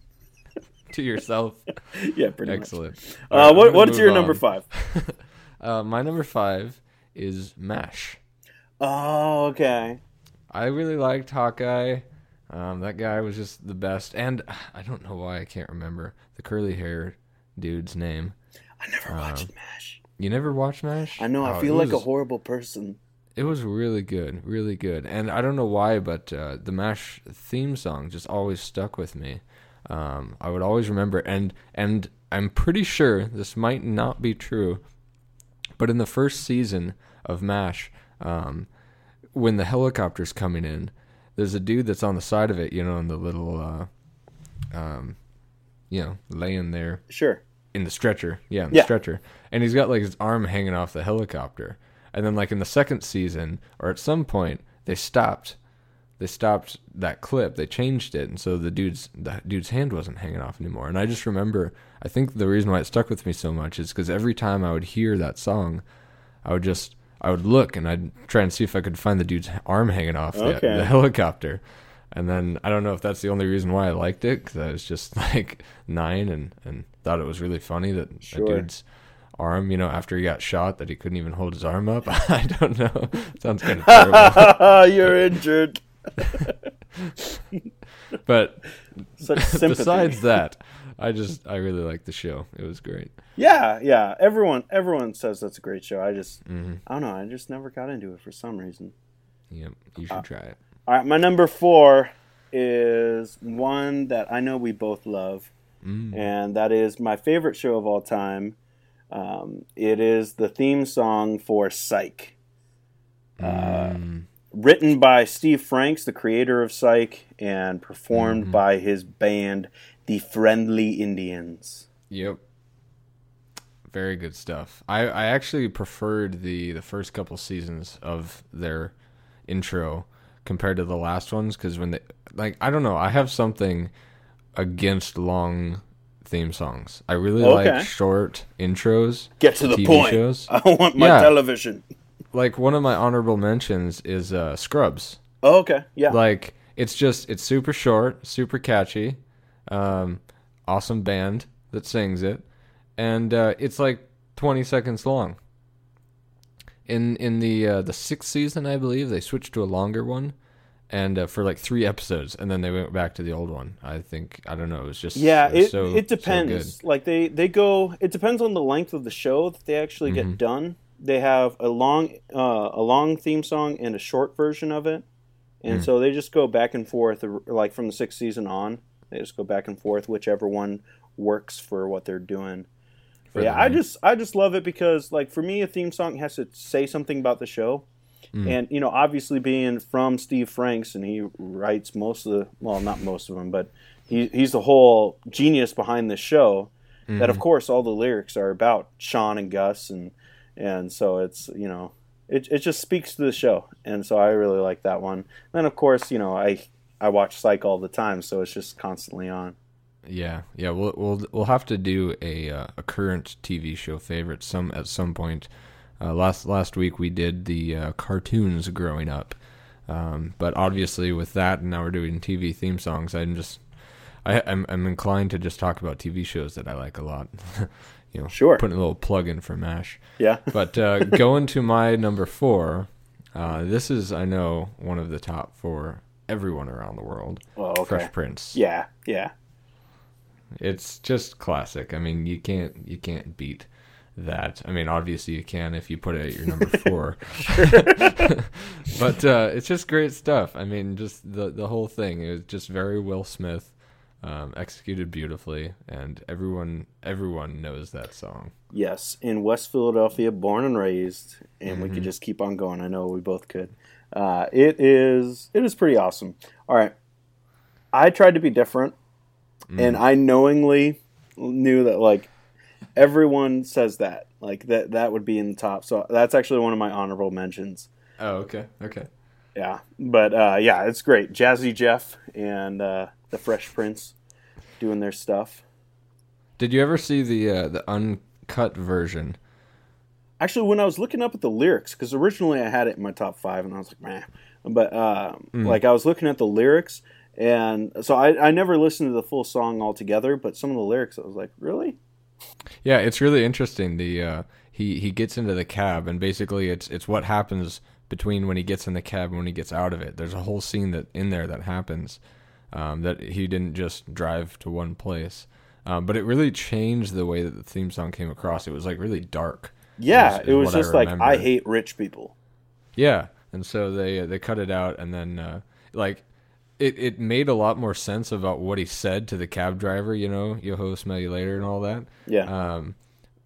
to yourself. Yeah, pretty much. Excellent. Uh, Alright, I'm what what's your on. number five? Uh, my number five is MASH. Oh, okay. I really liked Hawkeye. Um, that guy was just the best. And <sighs> I don't know why I can't remember the curly hair dude's name. I never watched Mash. You never watched MASH? I know. I Oh, feel like a horrible person. It was really good, really good. And I don't know why, but uh, the MASH theme song just always stuck with me. Um, I would always remember, and and I'm pretty sure this might not be true, but in the first season of MASH, um, when the helicopter's coming in, there's a dude that's on the side of it, you know, in the little, uh, um, you know, laying there Sure. in the stretcher. Yeah, in the Yeah. stretcher. And he's got like his arm hanging off the helicopter. And then like in the second season or at some point they stopped they stopped that clip. They changed it and so the dude's the dude's hand wasn't hanging off anymore. And I just remember I think the reason why it stuck with me so much is cuz every time I would hear that song I would just I would look and I'd try and see if I could find the dude's arm hanging off the, Okay. the <laughs> helicopter. And then I don't know if that's the only reason why I liked it because I was just <laughs> like nine and, and thought it was really funny that Sure. a dude's arm, you know, after he got shot, that he couldn't even hold his arm up. <laughs> I don't know. Sounds kind of terrible. You're injured. but besides that, I just I really liked the show. It was great. yeah, yeah. Everyone, everyone says that's a great show. I just, hmm I don't know. I just never got into it for some reason. Yep, you should try it. All right, my number four is one that I know we both love, Mm. and that is my favorite show of all time. Um, it is the theme song for Psych, uh, Mm. written by Steve Franks, the creator of Psych, and performed Mm-hmm. by his band, the Friendly Indians. Yep. Very good stuff. I, I actually preferred the, the first couple seasons of their intro compared to the last ones because when they like I don't know I have something against long theme songs. I really Okay. like short intros. Get to the TV point. shows. <laughs> I want my Yeah. television. Like one of my honorable mentions is uh, Scrubs. Oh, okay, yeah. Like it's just it's super short, super catchy, um, awesome band that sings it, and uh, it's like twenty seconds long. In in the uh, the sixth season, I believe they switched to a longer one, and uh, for like three episodes, and then they went back to the old one. I think I don't know. It was just Yeah, it, it so, it depends. good. like they they go. It depends on the length of the show that they actually Mm-hmm. get done. They have a long uh, a long theme song and a short version of it, Mm. and so they just go back and forth. Like from the sixth season on, they just go back and forth, whichever one works for what they're doing. But yeah, I just I just love it because like for me, a theme song has to say something about the show. Mm. And you know, obviously being from Steve Franks, and he writes most of the well, not most of them, but he he's the whole genius behind the show. That Mm-hmm. of course all the lyrics are about Sean and Gus, and and so it's you know it it just speaks to the show, and so I really like that one. then of course you know I I watch Psych all the time, so it's just constantly on. Yeah, yeah. We'll we'll we'll have to do a uh, a current TV show favorite some at some point. Uh, last last week we did the uh, cartoons growing up, um, but obviously with that and now we're doing TV theme songs. I'm just I I'm, I'm inclined to just talk about TV shows that I like a lot. <laughs> you know, Sure. Putting a little plug in for Mash. Yeah, <laughs> But uh, going to my number four, uh, this is I know one of the top for everyone around the world. well, okay, Fresh Prince. yeah, yeah. It's just classic. I mean, you can't you can't beat that. I mean, obviously you can if you put it at your number <laughs> four. <laughs> but uh, it's just great stuff. I mean, just the the whole thing is just very Will Smith, um, executed beautifully, and everyone everyone knows that song. Yes, in West Philadelphia, born and raised, and we Mm-hmm. could just keep on going. I know we both could. Uh, it is it is pretty awesome. All right, I tried to be different, Mm. and I knowingly knew that like everyone says that like that that would be in the top. So that's actually one of my honorable mentions. Oh, okay, okay. Yeah, but uh, yeah, it's great. Jazzy Jeff and uh, the Fresh Prince doing their stuff. Did you ever see the uh, the uncut version? Actually, when I was looking up at the lyrics, because originally I had it in my top five, and I was like, man. But uh, like I was looking at the lyrics, and so I, I never listened to the full song altogether. But some of the lyrics, I was like, really? Yeah, it's really interesting. The uh, he he gets into the cab, and basically it's it's what happens between when he gets in the cab and when he gets out of it. There's a whole scene that in there that happens um, that he didn't just drive to one place, um, but it really changed the way that the theme song came across. It was like really dark. Yeah, is- it is was what I just like. I hate rich people. Yeah, and so they they cut it out, and then uh, like it it made a lot more sense about what he said to the cab driver. You know, yo-ho, smell you later, and all that. Yeah, Um,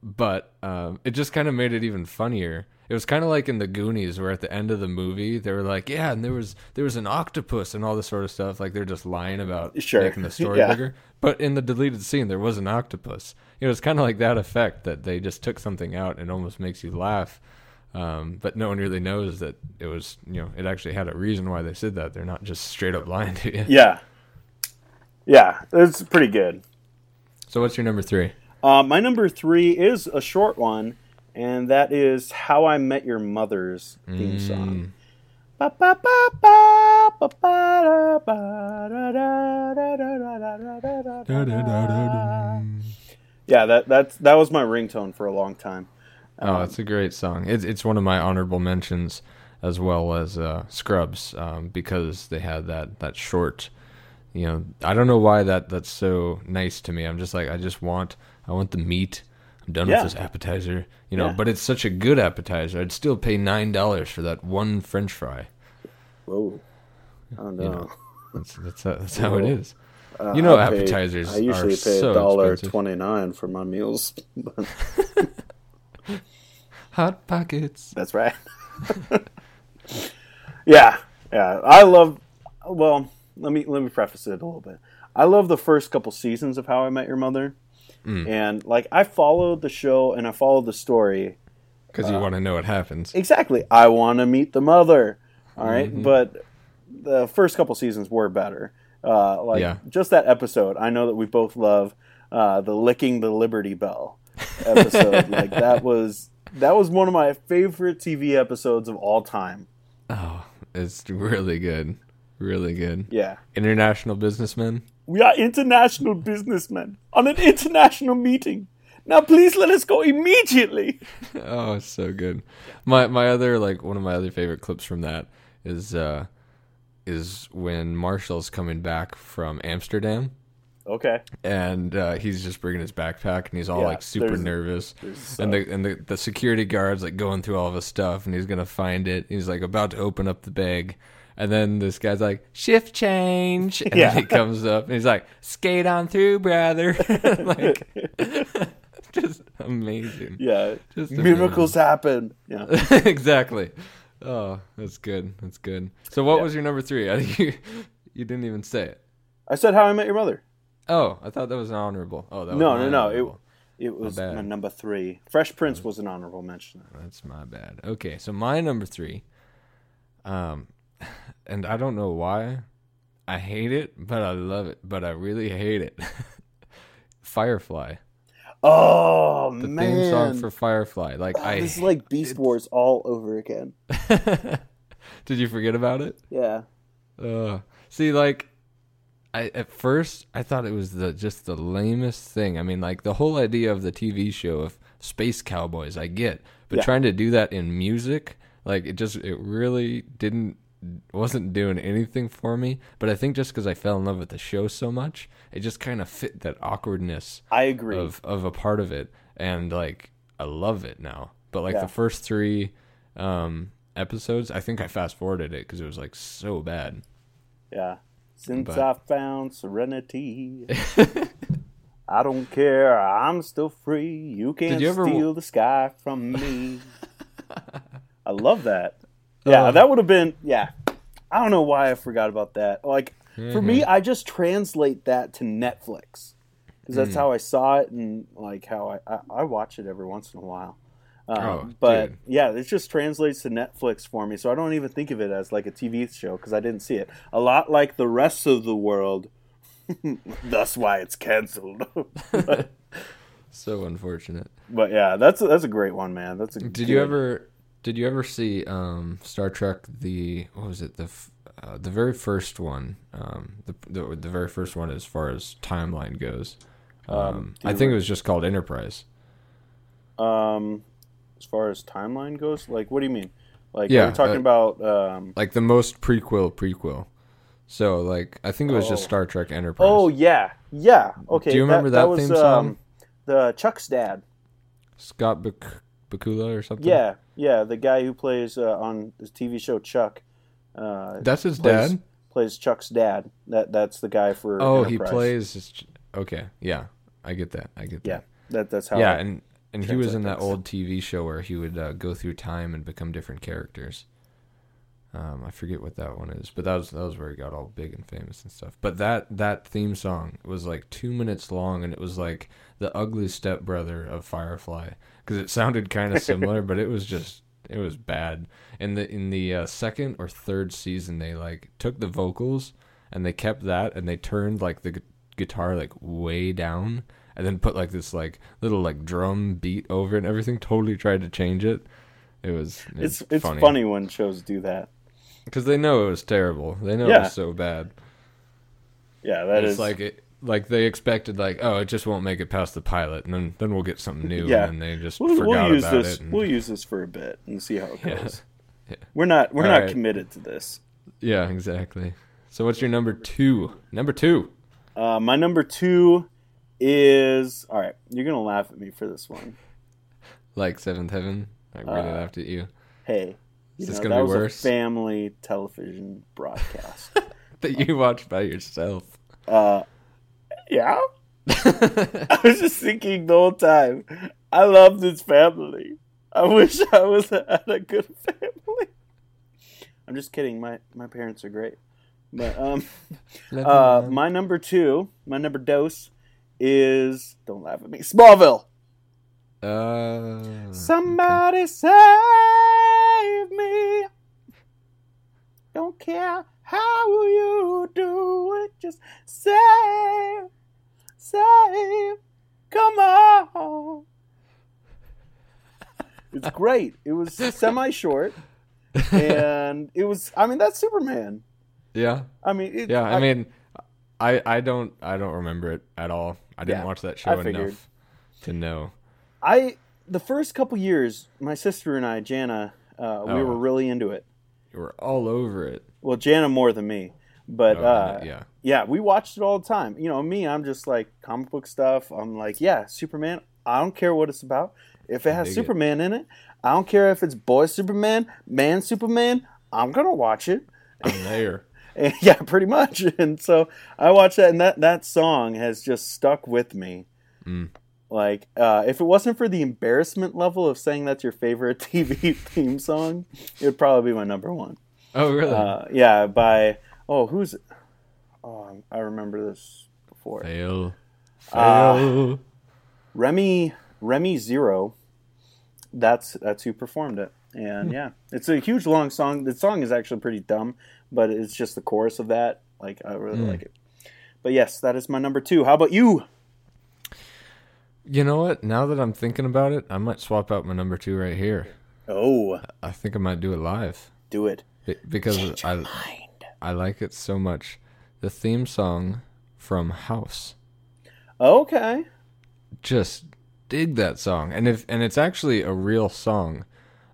but um, it just kind of made it even funnier. It was kind of like in the Goonies, where at the end of the movie they were like, "Yeah, and there was there was an octopus and all this sort of stuff." Like they're just lying about Sure. making the story <laughs> Yeah. bigger. But in the deleted scene, there was an octopus. You was kind of like that effect that they just took something out and it almost makes you laugh. Um, but no one really knows that it was, you know, it actually had a reason why they said that. They're not just straight up lying to you. yeah, yeah. It's pretty good. So what's your number three? Uh, my number three is a short one, and that is "How I Met Your Mother's" theme song. Yeah, that that's that was my ringtone for a long time. Oh, um, oh, it's a great song. It's it's one of my honorable mentions as well as uh, Scrubs um, because they had that that short. You know, I don't know why that that's so nice to me. I'm just like I just want I want the meat. I'm done yeah. with this appetizer. You know, yeah. but it's such a good appetizer. I'd still pay nine dollars for that one French fry. Whoa! I don't know. You know that's that's, that's <laughs> how it is is. You know, I pay- appetizers I usually are pay so a dollar expensive. twenty nine for my meals. <laughs> Hot pockets. that's right. <laughs> yeah, yeah. I love. Well, let me let me preface it a little bit. I love the first couple seasons of How I Met Your Mother, Mm. and like I followed the show and I followed the story Because you want to know what happens. exactly. I want to meet the mother. All right? Mm-hmm. but the first couple seasons were better. Uh, like Yeah. just that episode, I know that we both love uh, the licking the Liberty Bell episode. <laughs> like that was that was one of my favorite TV episodes of all time. Oh, it's really good. Really good. Yeah. International businessmen. We are international businessmen on an international meeting. Now, please let us go immediately. <laughs> Oh, it's so good. My my other like one of my other favorite clips from that is uh is when Marshall's coming back from Amsterdam. Okay. and uh, he's just bringing his backpack and he's all Yeah, like super nervous and the and the, the security guards like going through all of his stuff and he's gonna find it he's like about to open up the bag and then this guy's like shift change and Yeah. then he comes up and he's like skate on through brother <laughs> like <laughs> just amazing Yeah. Just Miracles happen. Yeah. <laughs> exactly oh that's good that's good so what was your number three <laughs> I think you you didn't even say it I said How I Met Your Mother. oh I thought that was an honorable oh that No, my no, no. honorable. It it was bad. my number three. Fresh Prince was an honorable mention. That's my bad. Okay, so my number three, um, <laughs> and I don't know why, I hate it, but I love it, but I really hate it. <laughs> Firefly, Oh the man, theme song for Firefly. Like Oh, I, this is like Beast Wars all over again. <laughs> did you forget about it? Yeah. Uh, see, like, I at first I thought it was the just the lamest thing. I mean, like the whole idea of the TV show of space cowboys, I get, but Yeah. trying to do that in music, like it just it really didn't wasn't doing anything for me. But I think just because I fell in love with the show so much, it just kind of fit that awkwardness I agree. of of a part of it, and like I love it now. But like Yeah. the first three um episodes, I think I fast forwarded it because it was like so bad. Yeah. Since But- I found serenity, <laughs> I don't care. I'm still free. You can't you ever- steal the sky from me. <laughs> I love that. Yeah, Uh. that would have been. Yeah, I don't know why I forgot about that. Like for Mm-hmm. me, I just translate that to Netflix because Mm. that's how I saw it and like how I, I I watch it every once in a while. Um, Oh, but dude. yeah, it just translates to Netflix for me, so I don't even think of it as like a TV show because I didn't see it. A lot like the rest of the world, <laughs> that's why it's canceled. <laughs> but, So unfortunate. but yeah, that's a, that's a great one, man. That's a Did you ever did you ever see um Star Trek the what was it the f- uh, the very first one um the, the the very first one as far as timeline goes um, I think it was just called Enterprise Um, as far as timeline goes, like what do you mean? Like, Yeah, are talking uh, about? Um, like the most prequel prequel so like I think it was just Oh. Star Trek Enterprise oh yeah, yeah. Okay. Do you remember that was, theme song? Um, the Chuck's dad. Scott Bak- Bakula or something Yeah, yeah. The guy who plays uh, on the TV show Chuck. Uh, that's his plays, dad Plays Chuck's dad. That that's the guy for. oh he plays his, okay yeah I get that I get that Yeah, that that's how. yeah, and and he was in that old TV show where he would uh, go through time and become different characters. Um, I forget what that one is, but that was that was where he got all big and famous and stuff. But that that theme song was like two minutes long, and it was like the ugly stepbrother of Firefly because it sounded kind of similar, <laughs> but it was just it was bad. In the in the uh, second or third season, they like took the vocals and they kept that, and they turned like the gu- guitar like way down, and then put like this like little like drum beat over it and everything. Totally tried to change it. It was it's it's funny. when shows do that. because they know it was terrible. They know it was so bad. Yeah, that it's is like it, like they expected like oh it just won't make it past the pilot, and then then we'll get something new. Yeah. and then they just We'll, forgot we'll use about this. it. and- We'll use this for a bit and see how it <laughs> goes. <laughs> Yeah. We're not. We're All not right. committed to this. yeah, exactly. So what's your number two? Number two. Uh, my number two is all right. You're gonna laugh at me for this one. <laughs> Like Seventh Heaven. I really Uh, laughed at you. Hey, you Is this know, gonna that be was worse? a family television broadcast. That you watched by yourself. uh, yeah. <laughs> <laughs> I was just thinking the whole time. I love this family. I wish I was had a good family. I'm just kidding. My my parents are great. But um, <laughs> uh, my number two, my number dose is don't laugh at me. Smallville. uh, Somebody save me. Don't care how you do it, just save, save. Come on. It's great. It was semi short, and it was. I mean, that's Superman. yeah, I mean, it, yeah. I, mean, I I don't I don't remember it at all. I didn't Yeah, watch that show enough to know. I the first couple years, my sister and I, Jana, uh, we Oh. were really into it, you were all over it. Well, Jana more than me, but Oh, uh, yeah. yeah, we watched it all the time. You know, me, I'm just like comic book stuff. I'm like, yeah, Superman. I don't care what it's about. If it has dig it. Superman in it, I don't care if it's boy Superman, man Superman. I'm gonna watch it. I'm there. And, <laughs> yeah, pretty much. <laughs> And so I watched that, and that that song has just stuck with me. Mm. Like, uh, if it wasn't for the embarrassment level of saying that's your favorite <laughs> TV theme song, it would probably be my number one. Oh, really? Uh, yeah, by oh, who's? Oh, I remember this before. Fail. Uh, Fail. Remy Remy Zero. That's that's who performed it, and Hmm. yeah, it's a huge long song. The song is actually pretty dumb, but it's just the chorus of that. Like I really Hmm. like it. But yes, that is my number two. How about you? You know what? Now that I'm thinking about it, I might swap out my number two right here. Oh, I think I might do it live do it. Be- because I I like it so much. The theme song from House. Okay. just dig that song and if and it's actually a real song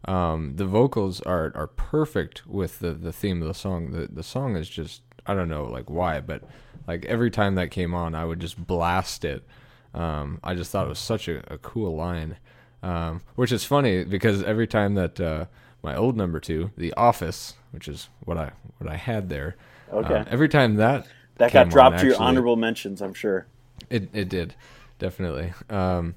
um the vocals are are perfect with the the theme of the song the the song is just i don't know like why but like every time that came on i would just blast it um i just thought it was such a, a cool line um which is funny because every time that uh my old number two the office which is what i what i had there Okay. uh, every time that That got dropped on, to your actually- honorable mentions, I'm sure. it it did, definitely. Um,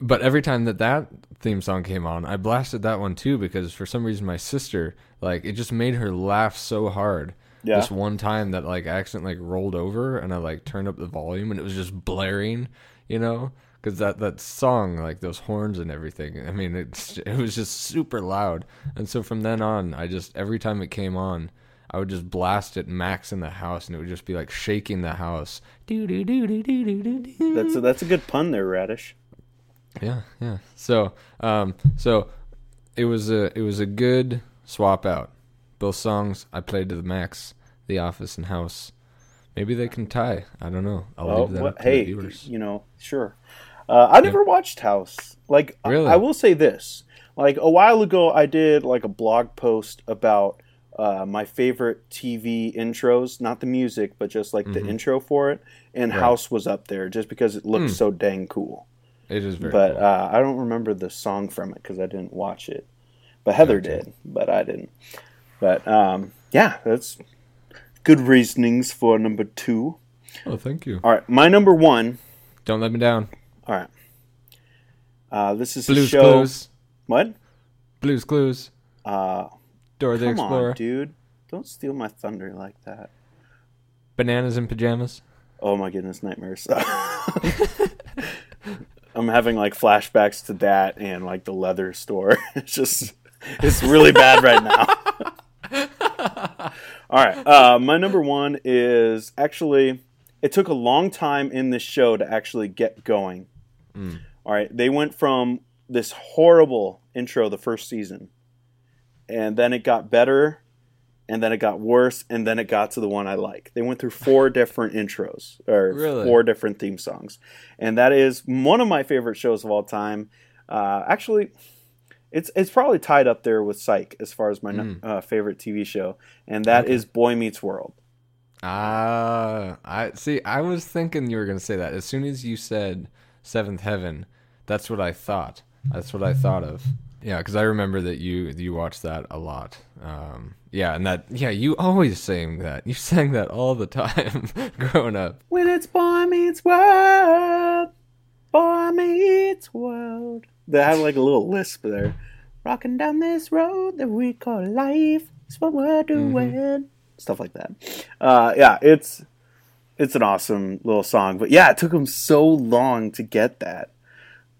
but every time that that theme song came on, I blasted that one too because for some reason my sister like it just made her laugh so hard. Yeah. This one time that like I accidentally like rolled over and I like turned up the volume and it was just blaring, you know, because that that song like those horns and everything. I mean, it's it was just super loud, and so from then on, I just every time it came on. I would just blast it max in the house, and it would just be like shaking the house. Do do do do do do do do. That's a, that's a good pun there, Radish. Yeah, yeah. So, um, so it was a it was a good swap out. Both songs I played to the max. The Office and House. Maybe they can tie. I don't know. I'll Well, leave that what- up to hey, the viewers. you know, sure. Uh, I never watched House. Like, I- Really? I, will say this: like a while ago, I did like a blog post about uh, my favorite TV intros, not the music, but just like the intro for it. And Mm-hmm. Right. House was up there just because it looked Hmm. so dang cool. It is very. but cool. uh, I don't remember the song from it because I didn't watch it. But Heather Gotcha. did, but I didn't. But um, yeah, that's good reasonings for number two. oh, thank you. All right, my number one. Don't let me down. All right. Uh, this is a Blues show. Clues. What? Blues Clues. Uh, Dora the Explorer. on, dude! Don't steal my thunder like that. Bananas in pajamas. Oh my goodness, nightmares. <laughs> I'm having like flashbacks to that and like the leather store. <laughs> It's just, it's really bad right now. <laughs> <laughs> All right. Uh, my number one is actually, it took a long time in this show to actually get going. All right. They went from this horrible intro the first season, and then it got better, and then it got worse, and then it got to the one I like. They went through four <laughs> different intros, or Really? four different theme songs. And that is one of my favorite shows of all time. Uh, actually, it's it's probably tied up there with Psych as far as my Hmm. uh, favorite TV show, and that is Boy Meets World. Ah, I see. I was thinking you were gonna say that. As soon as you said Seventh Heaven, that's what I thought. That's what I thought of. Yeah, because I remember that you you watched that a lot. Um, yeah, and that yeah, you always sang that. You <laughs> sang that all the time <laughs> growing up. When it's Boy Meets World, Boy Meets World. They have like a little lisp there. Rocking down this road that we call life. It's what we're doing. Stuff like that. Uh, yeah, it's it's an awesome little song. But yeah, it took them so long to get that.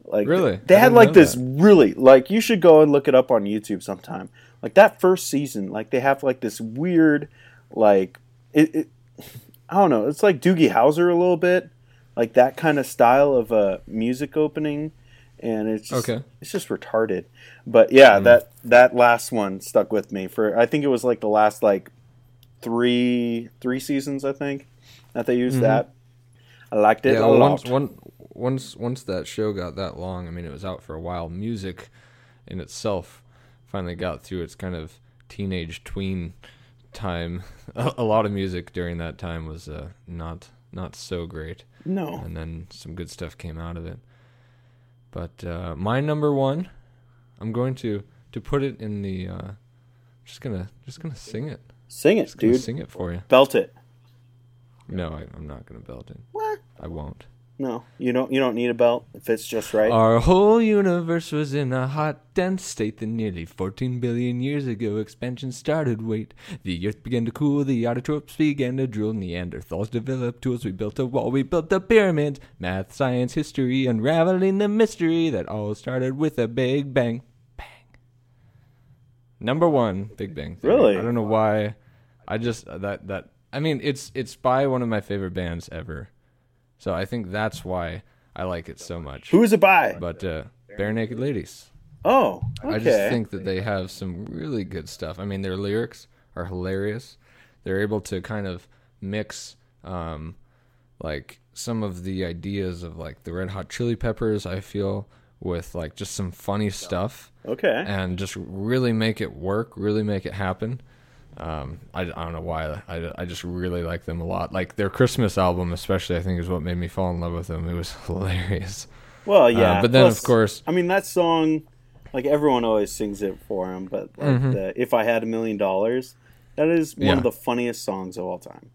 Like Really? they I had like this that. really like you should go and look it up on YouTube sometime. Like that first season, like they have like this weird like it, it I don't know, it's like Doogie Howser a little bit. Like that kind of style of a music opening and it's just, Okay. it's just retarded. But yeah, that that last one stuck with me for I think it was like the last like 3 3 seasons I think that they used that. I liked it yeah, a well, lot. once one, once once that show got that long, I mean, it was out for a while. Music in itself finally got through its kind of teenage tween time. <laughs> A, a lot of music during that time was uh, not not so great, No. and then some good stuff came out of it. But uh, my number one, I'm going to to put it in the. Uh, just gonna just gonna sing it. Sing it, Just dude. sing it for you. Belt it. No, I, I'm not gonna belt it. What? I won't. No, you don't. You don't need a belt if it's just right. Our whole universe was in a hot, dense state that nearly 14 billion years ago expansion started. Wait, the earth began to cool, the autotrophs began to drool, Neanderthals developed tools, we built a wall, we built the pyramids. Math, science, history, unraveling the mystery that all started with a big bang. Bang. Number one, Big Bang. Theory. Really? I don't know why. I just that that I mean it's it's by one of my favorite bands ever, so I think that's why I like it so much Who is it by? but uh, Barenaked Ladies. Oh, okay. I just think that they have some really good stuff. I mean, their lyrics are hilarious. They're able to kind of mix, um, like some of the ideas of like the Red Hot Chili Peppers. I feel with like just some funny stuff okay. and just really make it work, really make it happen. Um, I, I don't know why. I, I just really like them a lot. Like their Christmas album, especially, I think is what made me fall in love with them. It was <laughs> hilarious. Well, yeah. Uh, but then, plus- of course, I mean that song, like everyone always sings it for him. But like the, if I had a million dollars, that is one Mm-hmm. Yeah. of the funniest songs of all time.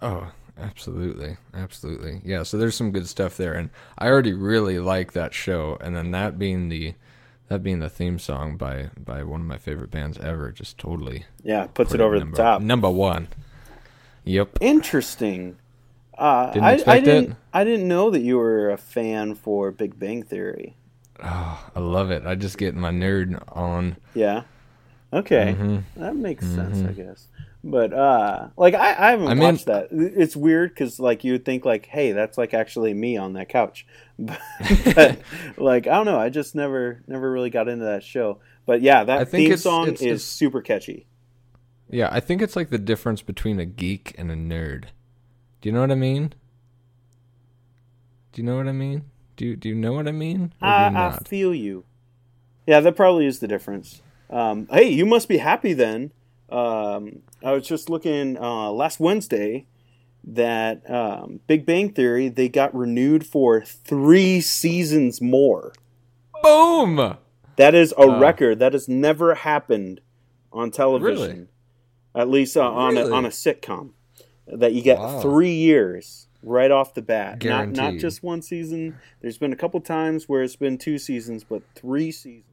Oh, absolutely, absolutely. Yeah, so there's some good stuff there, and I already really like that show, and then that being the that being the theme song by by one of my favorite bands ever, just totally Yeah, puts put it over number, the top. Number one. Yep. Interesting. Uh, Didn't I, I expect didn't. it. I didn't know that you were a fan for Big Bang Theory. Oh, I love it. I just get my nerd on. Yeah. Okay, Mm-hmm. that makes sense, I guess. But uh, like I, I haven't I mean- watched that. It's weird because like you would think like, hey, that's like actually me on that couch. <laughs> But, but <laughs> like I don't know. I just never never really got into that show. But yeah, I that think theme it's- song it's- is it's- super catchy. Yeah, I think it's like the difference between a geek and a nerd. Do you know what I mean? Do you know what I mean? Do you, do you know what I mean? I, I feel you. Yeah, that probably is the difference. Um, hey, you must be happy then. Um, I was just looking uh, last Wednesday that um, Big Bang Theory they got renewed for three seasons more. Boom! That is a Uh, record that has never happened on television, Really? at least uh, on a, on a sitcom. That you get Wow. three years right off the bat, not not just one season. There's been a couple times where it's been two seasons, but three seasons.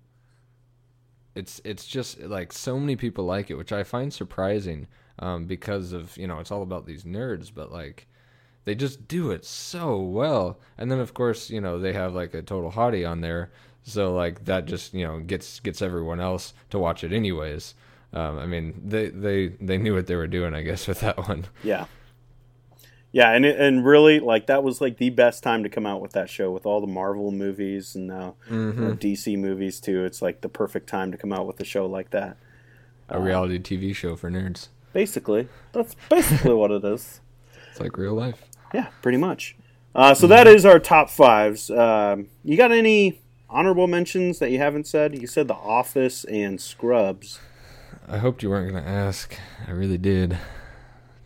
It's it's just like so many people like it, which I find surprising um, because of you know it's all about these nerds, but like they just do it so well. And then of course you know they have like a total hottie on there, so like that just you know gets gets everyone else to watch it anyways. Um, I mean they they they knew what they were doing, I guess, with that one. Yeah. Yeah, and it, and really, like that was like the best time to come out with that show with all the Marvel movies and now Mm-hmm. you know, DC movies too. It's like the perfect time to come out with a show like that. A reality TV show for nerds. Basically, that's basically what it is. <laughs> It's like real life. Yeah, pretty much. Uh, so that is our top fives. Um, you got any honorable mentions that you haven't said? You said The Office and Scrubs. I hoped you weren't gonna ask. I really did.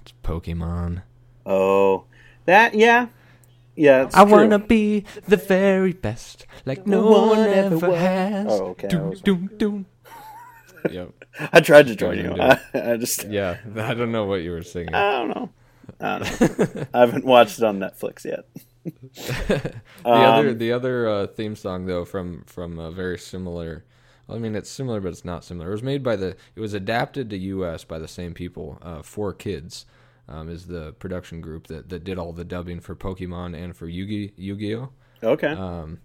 It's Pokemon. Oh, that yeah, yeah. It's I true. wanna be the very best, like no one ever has. Oh, okay, I Doom, was- doom, doom. <laughs> yep. <laughs> I tried to join you. I, <laughs> I just Yeah, I don't know what you were singing. I don't know. I, don't know. I haven't watched it on Netflix yet. the um, other, the other uh, theme song though, from from a very similar. I mean, it's similar, but it's not similar. It was made by the. It was adapted to U.S. by the same people. Uh, Four Kids um, is the production group that that did all the dubbing for Pokemon and for Yugi Yu-Gi-Oh. Okay. Um,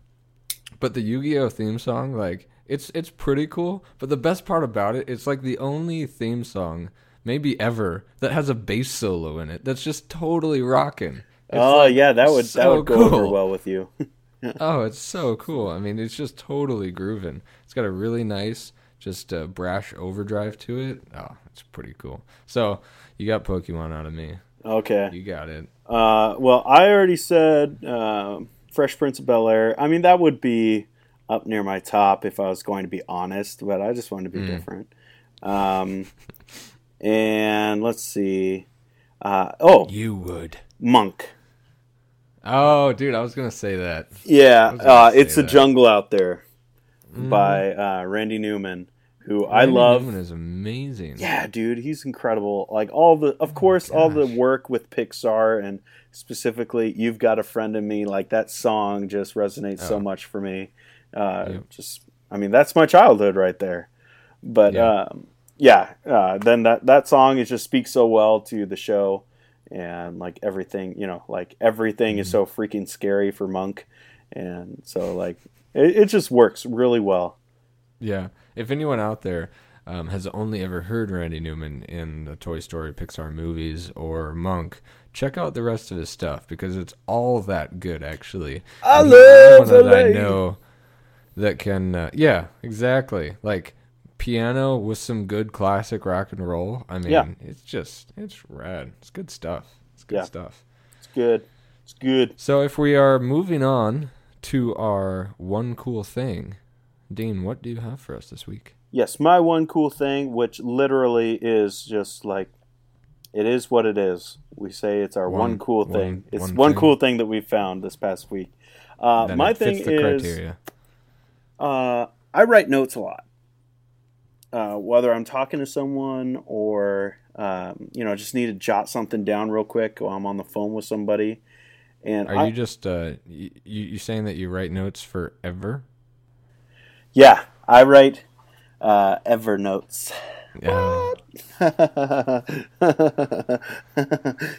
but the Yu-Gi-Oh theme song, like it's it's pretty cool. But the best part about it, it's like the only theme song maybe ever that has a bass solo in it. That's just totally rocking. Oh like yeah, that would that would go over well with you. <laughs> Oh, it's so cool. I mean, it's just totally grooving. It's got a really nice, just a brash overdrive to it. Oh, it's pretty cool. So you got Pokemon out of me. Okay. You got it. Uh, well, I already said uh, Fresh Prince of Bel Air. I mean, that would be up near my top if I was going to be honest, but I just wanted to be Mm. different. Um, and let's see. Uh, oh, You would. Monk. Oh, dude, I was gonna say that. Yeah, uh, say it's a jungle out there by uh, Randy Newman, who I love. Newman is amazing. Yeah, dude, he's incredible. Like all the, of course, all the work with Pixar and specifically, "You've Got a Friend in Me." Like that song just resonates so Oh. much for me. Uh, Yep. Just, I mean, that's my childhood right there. But Yeah. um, yeah, uh, then that that song it just speaks so well to the show and like everything, you know, like everything is Mm-hmm. so freaking scary for Monk, and so like it, it just works really well. Yeah. If anyone out there um, has only ever heard Randy Newman in the Toy Story Pixar movies or Monk, check out the rest of his stuff because it's all that good, actually. I And love that I know that can, uh, yeah, exactly. Like piano with some good classic rock and roll. I mean, Yeah. it's just, it's rad. It's good stuff. It's good Yeah. stuff. It's good. It's good. So if we are moving on to our one cool thing, Dean, what do you have for us this week? Yes, my one cool thing, which literally is just like it is what it is. We say it's our one, One- cool one- thing. it's one one, thing. cool thing that we found this past week. Uh, my thing is criteria. uh, I write notes a lot. Uh, whether I'm talking to someone or um, you know I just need to jot something down real quick while I'm on the phone with somebody. And Are I, you just uh, you you saying that you write notes forever? Yeah, I write uh, Evernotes. Yeah. <laughs>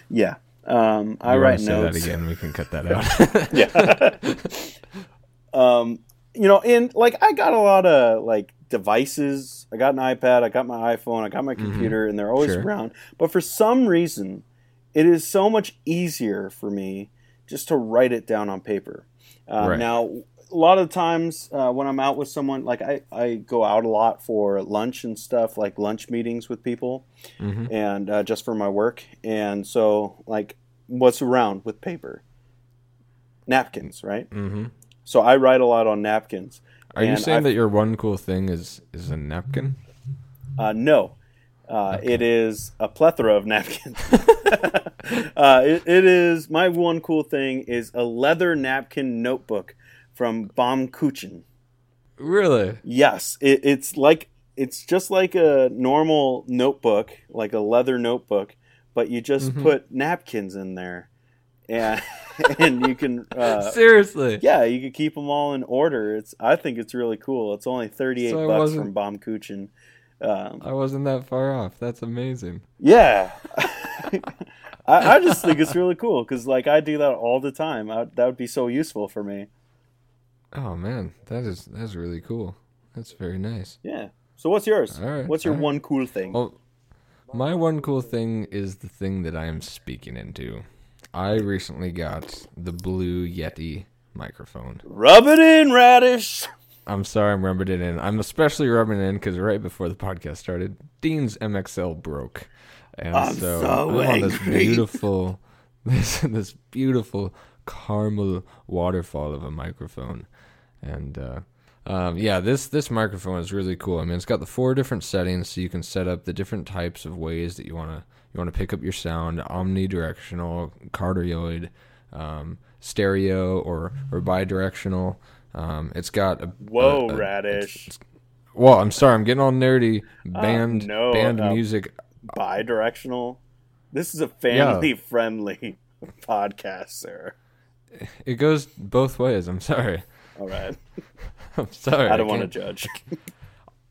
yeah. Um, I You wanna write say notes. that again. We can cut that out. <laughs> yeah. <laughs> um, you know, and like I got a lot of like devices. I got an iPad, I got my iPhone, I got my computer, and they're always Mm-hmm. Sure. around. But for some reason, it is so much easier for me just to write it down on paper. Uh, Right. Now, a lot of times uh, when I'm out with someone, like I, I go out a lot for lunch and stuff, like lunch meetings with people, Mhm. and uh, just for my work. And so, like, what's around with paper? Napkins, right? hmm So I write a lot on napkins. Are you saying I've- that your one cool thing is is a napkin? Uh, no, uh, it is a plethora of napkins. <laughs> <laughs> uh, it, it is my one cool thing is a leather napkin notebook from Baumkuchen. Really? Yes, it, it's like it's just like a normal notebook, like a leather notebook, but you just Mhm. put napkins in there, and <laughs> and you can. Uh, Seriously? yeah, you can keep them all in order. It's I think it's really cool. It's only thirty eight So bucks from Baumkuchen. Um, I wasn't that far off. That's amazing. Yeah, <laughs> I, I just think it's really cool because like I do that all the time. I, that would be so useful for me. Oh man, that is that's really cool. That's very nice. Yeah. So what's yours? Right, what's your right. one cool thing? Well, my one cool thing is the thing that I am speaking into. I recently got the Blue Yeti microphone. Rub it in, radish. I'm sorry I'm rubbing it in. I'm especially rubbing it in because right before the podcast started, Dean's MXL broke, and I'm so, so I'm on this beautiful, <laughs> this this beautiful caramel waterfall of a microphone, and uh, um, yeah, this this microphone is really cool. I mean, it's got the four different settings, so you can set up the different types of ways that you want to you want to pick up your sound: omnidirectional, cardioid, um, stereo, or or bidirectional. Um, it's got a Whoa, a- a- radish. well, I'm sorry, I'm getting all nerdy. Band no, band uh, music. Bi-directional. This is a family-friendly <laughs> podcast, sir. It goes both ways. I'm sorry. All right. <laughs> I'm sorry. I don't want to judge.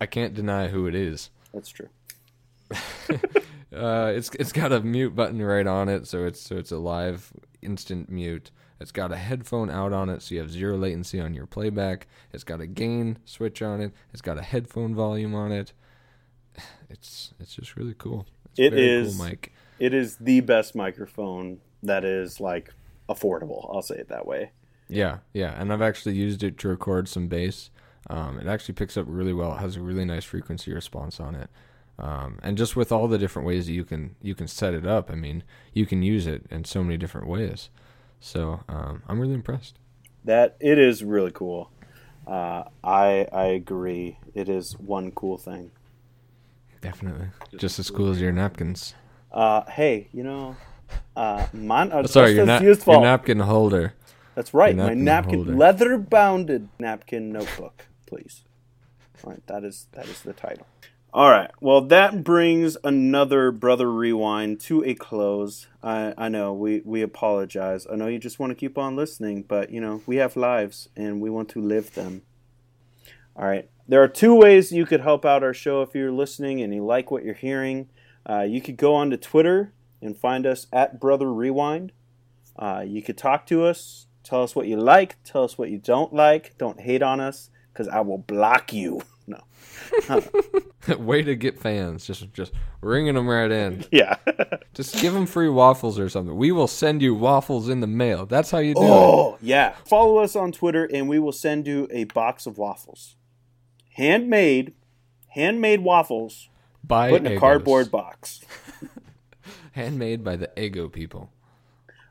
I can't deny who it is. That's true. <laughs> Uh, it's it's got a mute button right on it, so it's so it's a live instant mute. It's got a headphone out on it, so you have zero latency on your playback. It's got a gain switch on it. It's got a headphone volume on it. <sighs> It's it's just really cool. It's It is- cool, Mike. It is the best microphone that is like affordable. I'll say it that way. Yeah, yeah, and I've actually used it to record some bass. Um, it actually picks up really well. It has a really nice frequency response on it, um, and just with all the different ways that you can you can set it up, I mean, you can use it in so many different ways. So um, I'm really impressed. That it is really cool. Uh, I I agree. It is one cool thing. Definitely. Just as cool as your napkins. Uh, hey, you know, uh, mine are <laughs> Sorry, just your, na- useful. your napkin holder. That's right, your my napkin napkin, leather-bounded napkin notebook, please. All right, that is that is the title. All right, well, that brings another brother rewind to a close. I I know we we apologize. I know you just want to keep on listening, but you know we have lives and we want to live them. All right, there are two ways you could help out our show if you're listening and you like what you're hearing. Uh, you could go on to Twitter and find us at Brother Rewind. Uh, you could talk to us, tell us what you like, tell us what you don't like. Don't hate on us, because I will block you. <laughs> No. <laughs> Way to get fans. Just just ringing them right in. <laughs> Yeah. Just give them free waffles or something. We will send you waffles in the mail. That's how you do it. oh, yeah. Follow us on Twitter, and we will send you a box of waffles. Handmade, handmade waffles, By put in a cardboard box. Handmade by the Eggo people.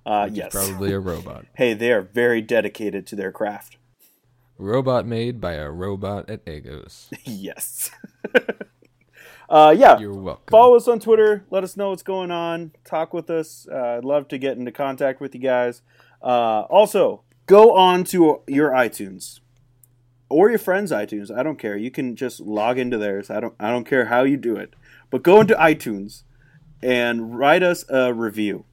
Uh, yes. probably a robot. <laughs> Hey, they are very dedicated to their craft. Robot made by a robot at Eggos. <laughs> yes. <laughs> uh, yeah. You're welcome. Follow us on Twitter. Let us know what's going on. Talk with us. Uh, I'd love to get into contact with you guys. Uh, also, go on to your iTunes or your friend's iTunes. I don't care. You can just log into theirs. I don't. I don't care how you do it. But go into iTunes and write us a review.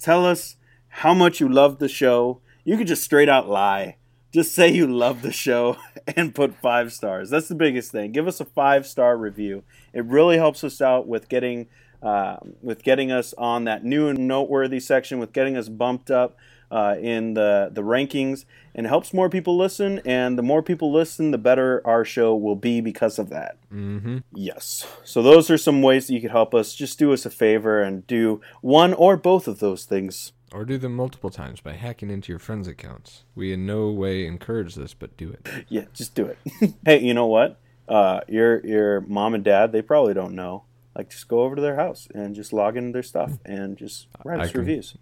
Tell us how much you love the show. You could just straight out lie. Just say you love the show <laughs> and put five stars. That's the biggest thing. Give us a five star review. It really helps us out with getting uh, with getting us on that new and noteworthy section, with getting us bumped up uh, in the the rankings, and helps more people listen. And the more people listen, the better our show will be because of that. Mm-hmm. Yes. So those are some ways that you could help us. Just do us a favor and do one or both of those things. Or do them multiple times by hacking into your friends' accounts. We in no way encourage this, but do it. Yeah, just do it. <laughs> hey, you know what? Uh, your your mom and dad, they probably don't know. Like, just go over to their house and just log into their stuff and just write I us can- reviews.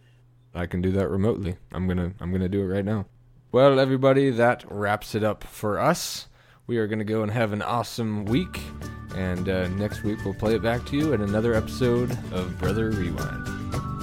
I can do that remotely. I'm gonna I'm gonna do it right now. Well, everybody, that wraps it up for us. We are gonna go and have an awesome week, and uh, next week we'll play it back to you in another episode of Brother Rewind.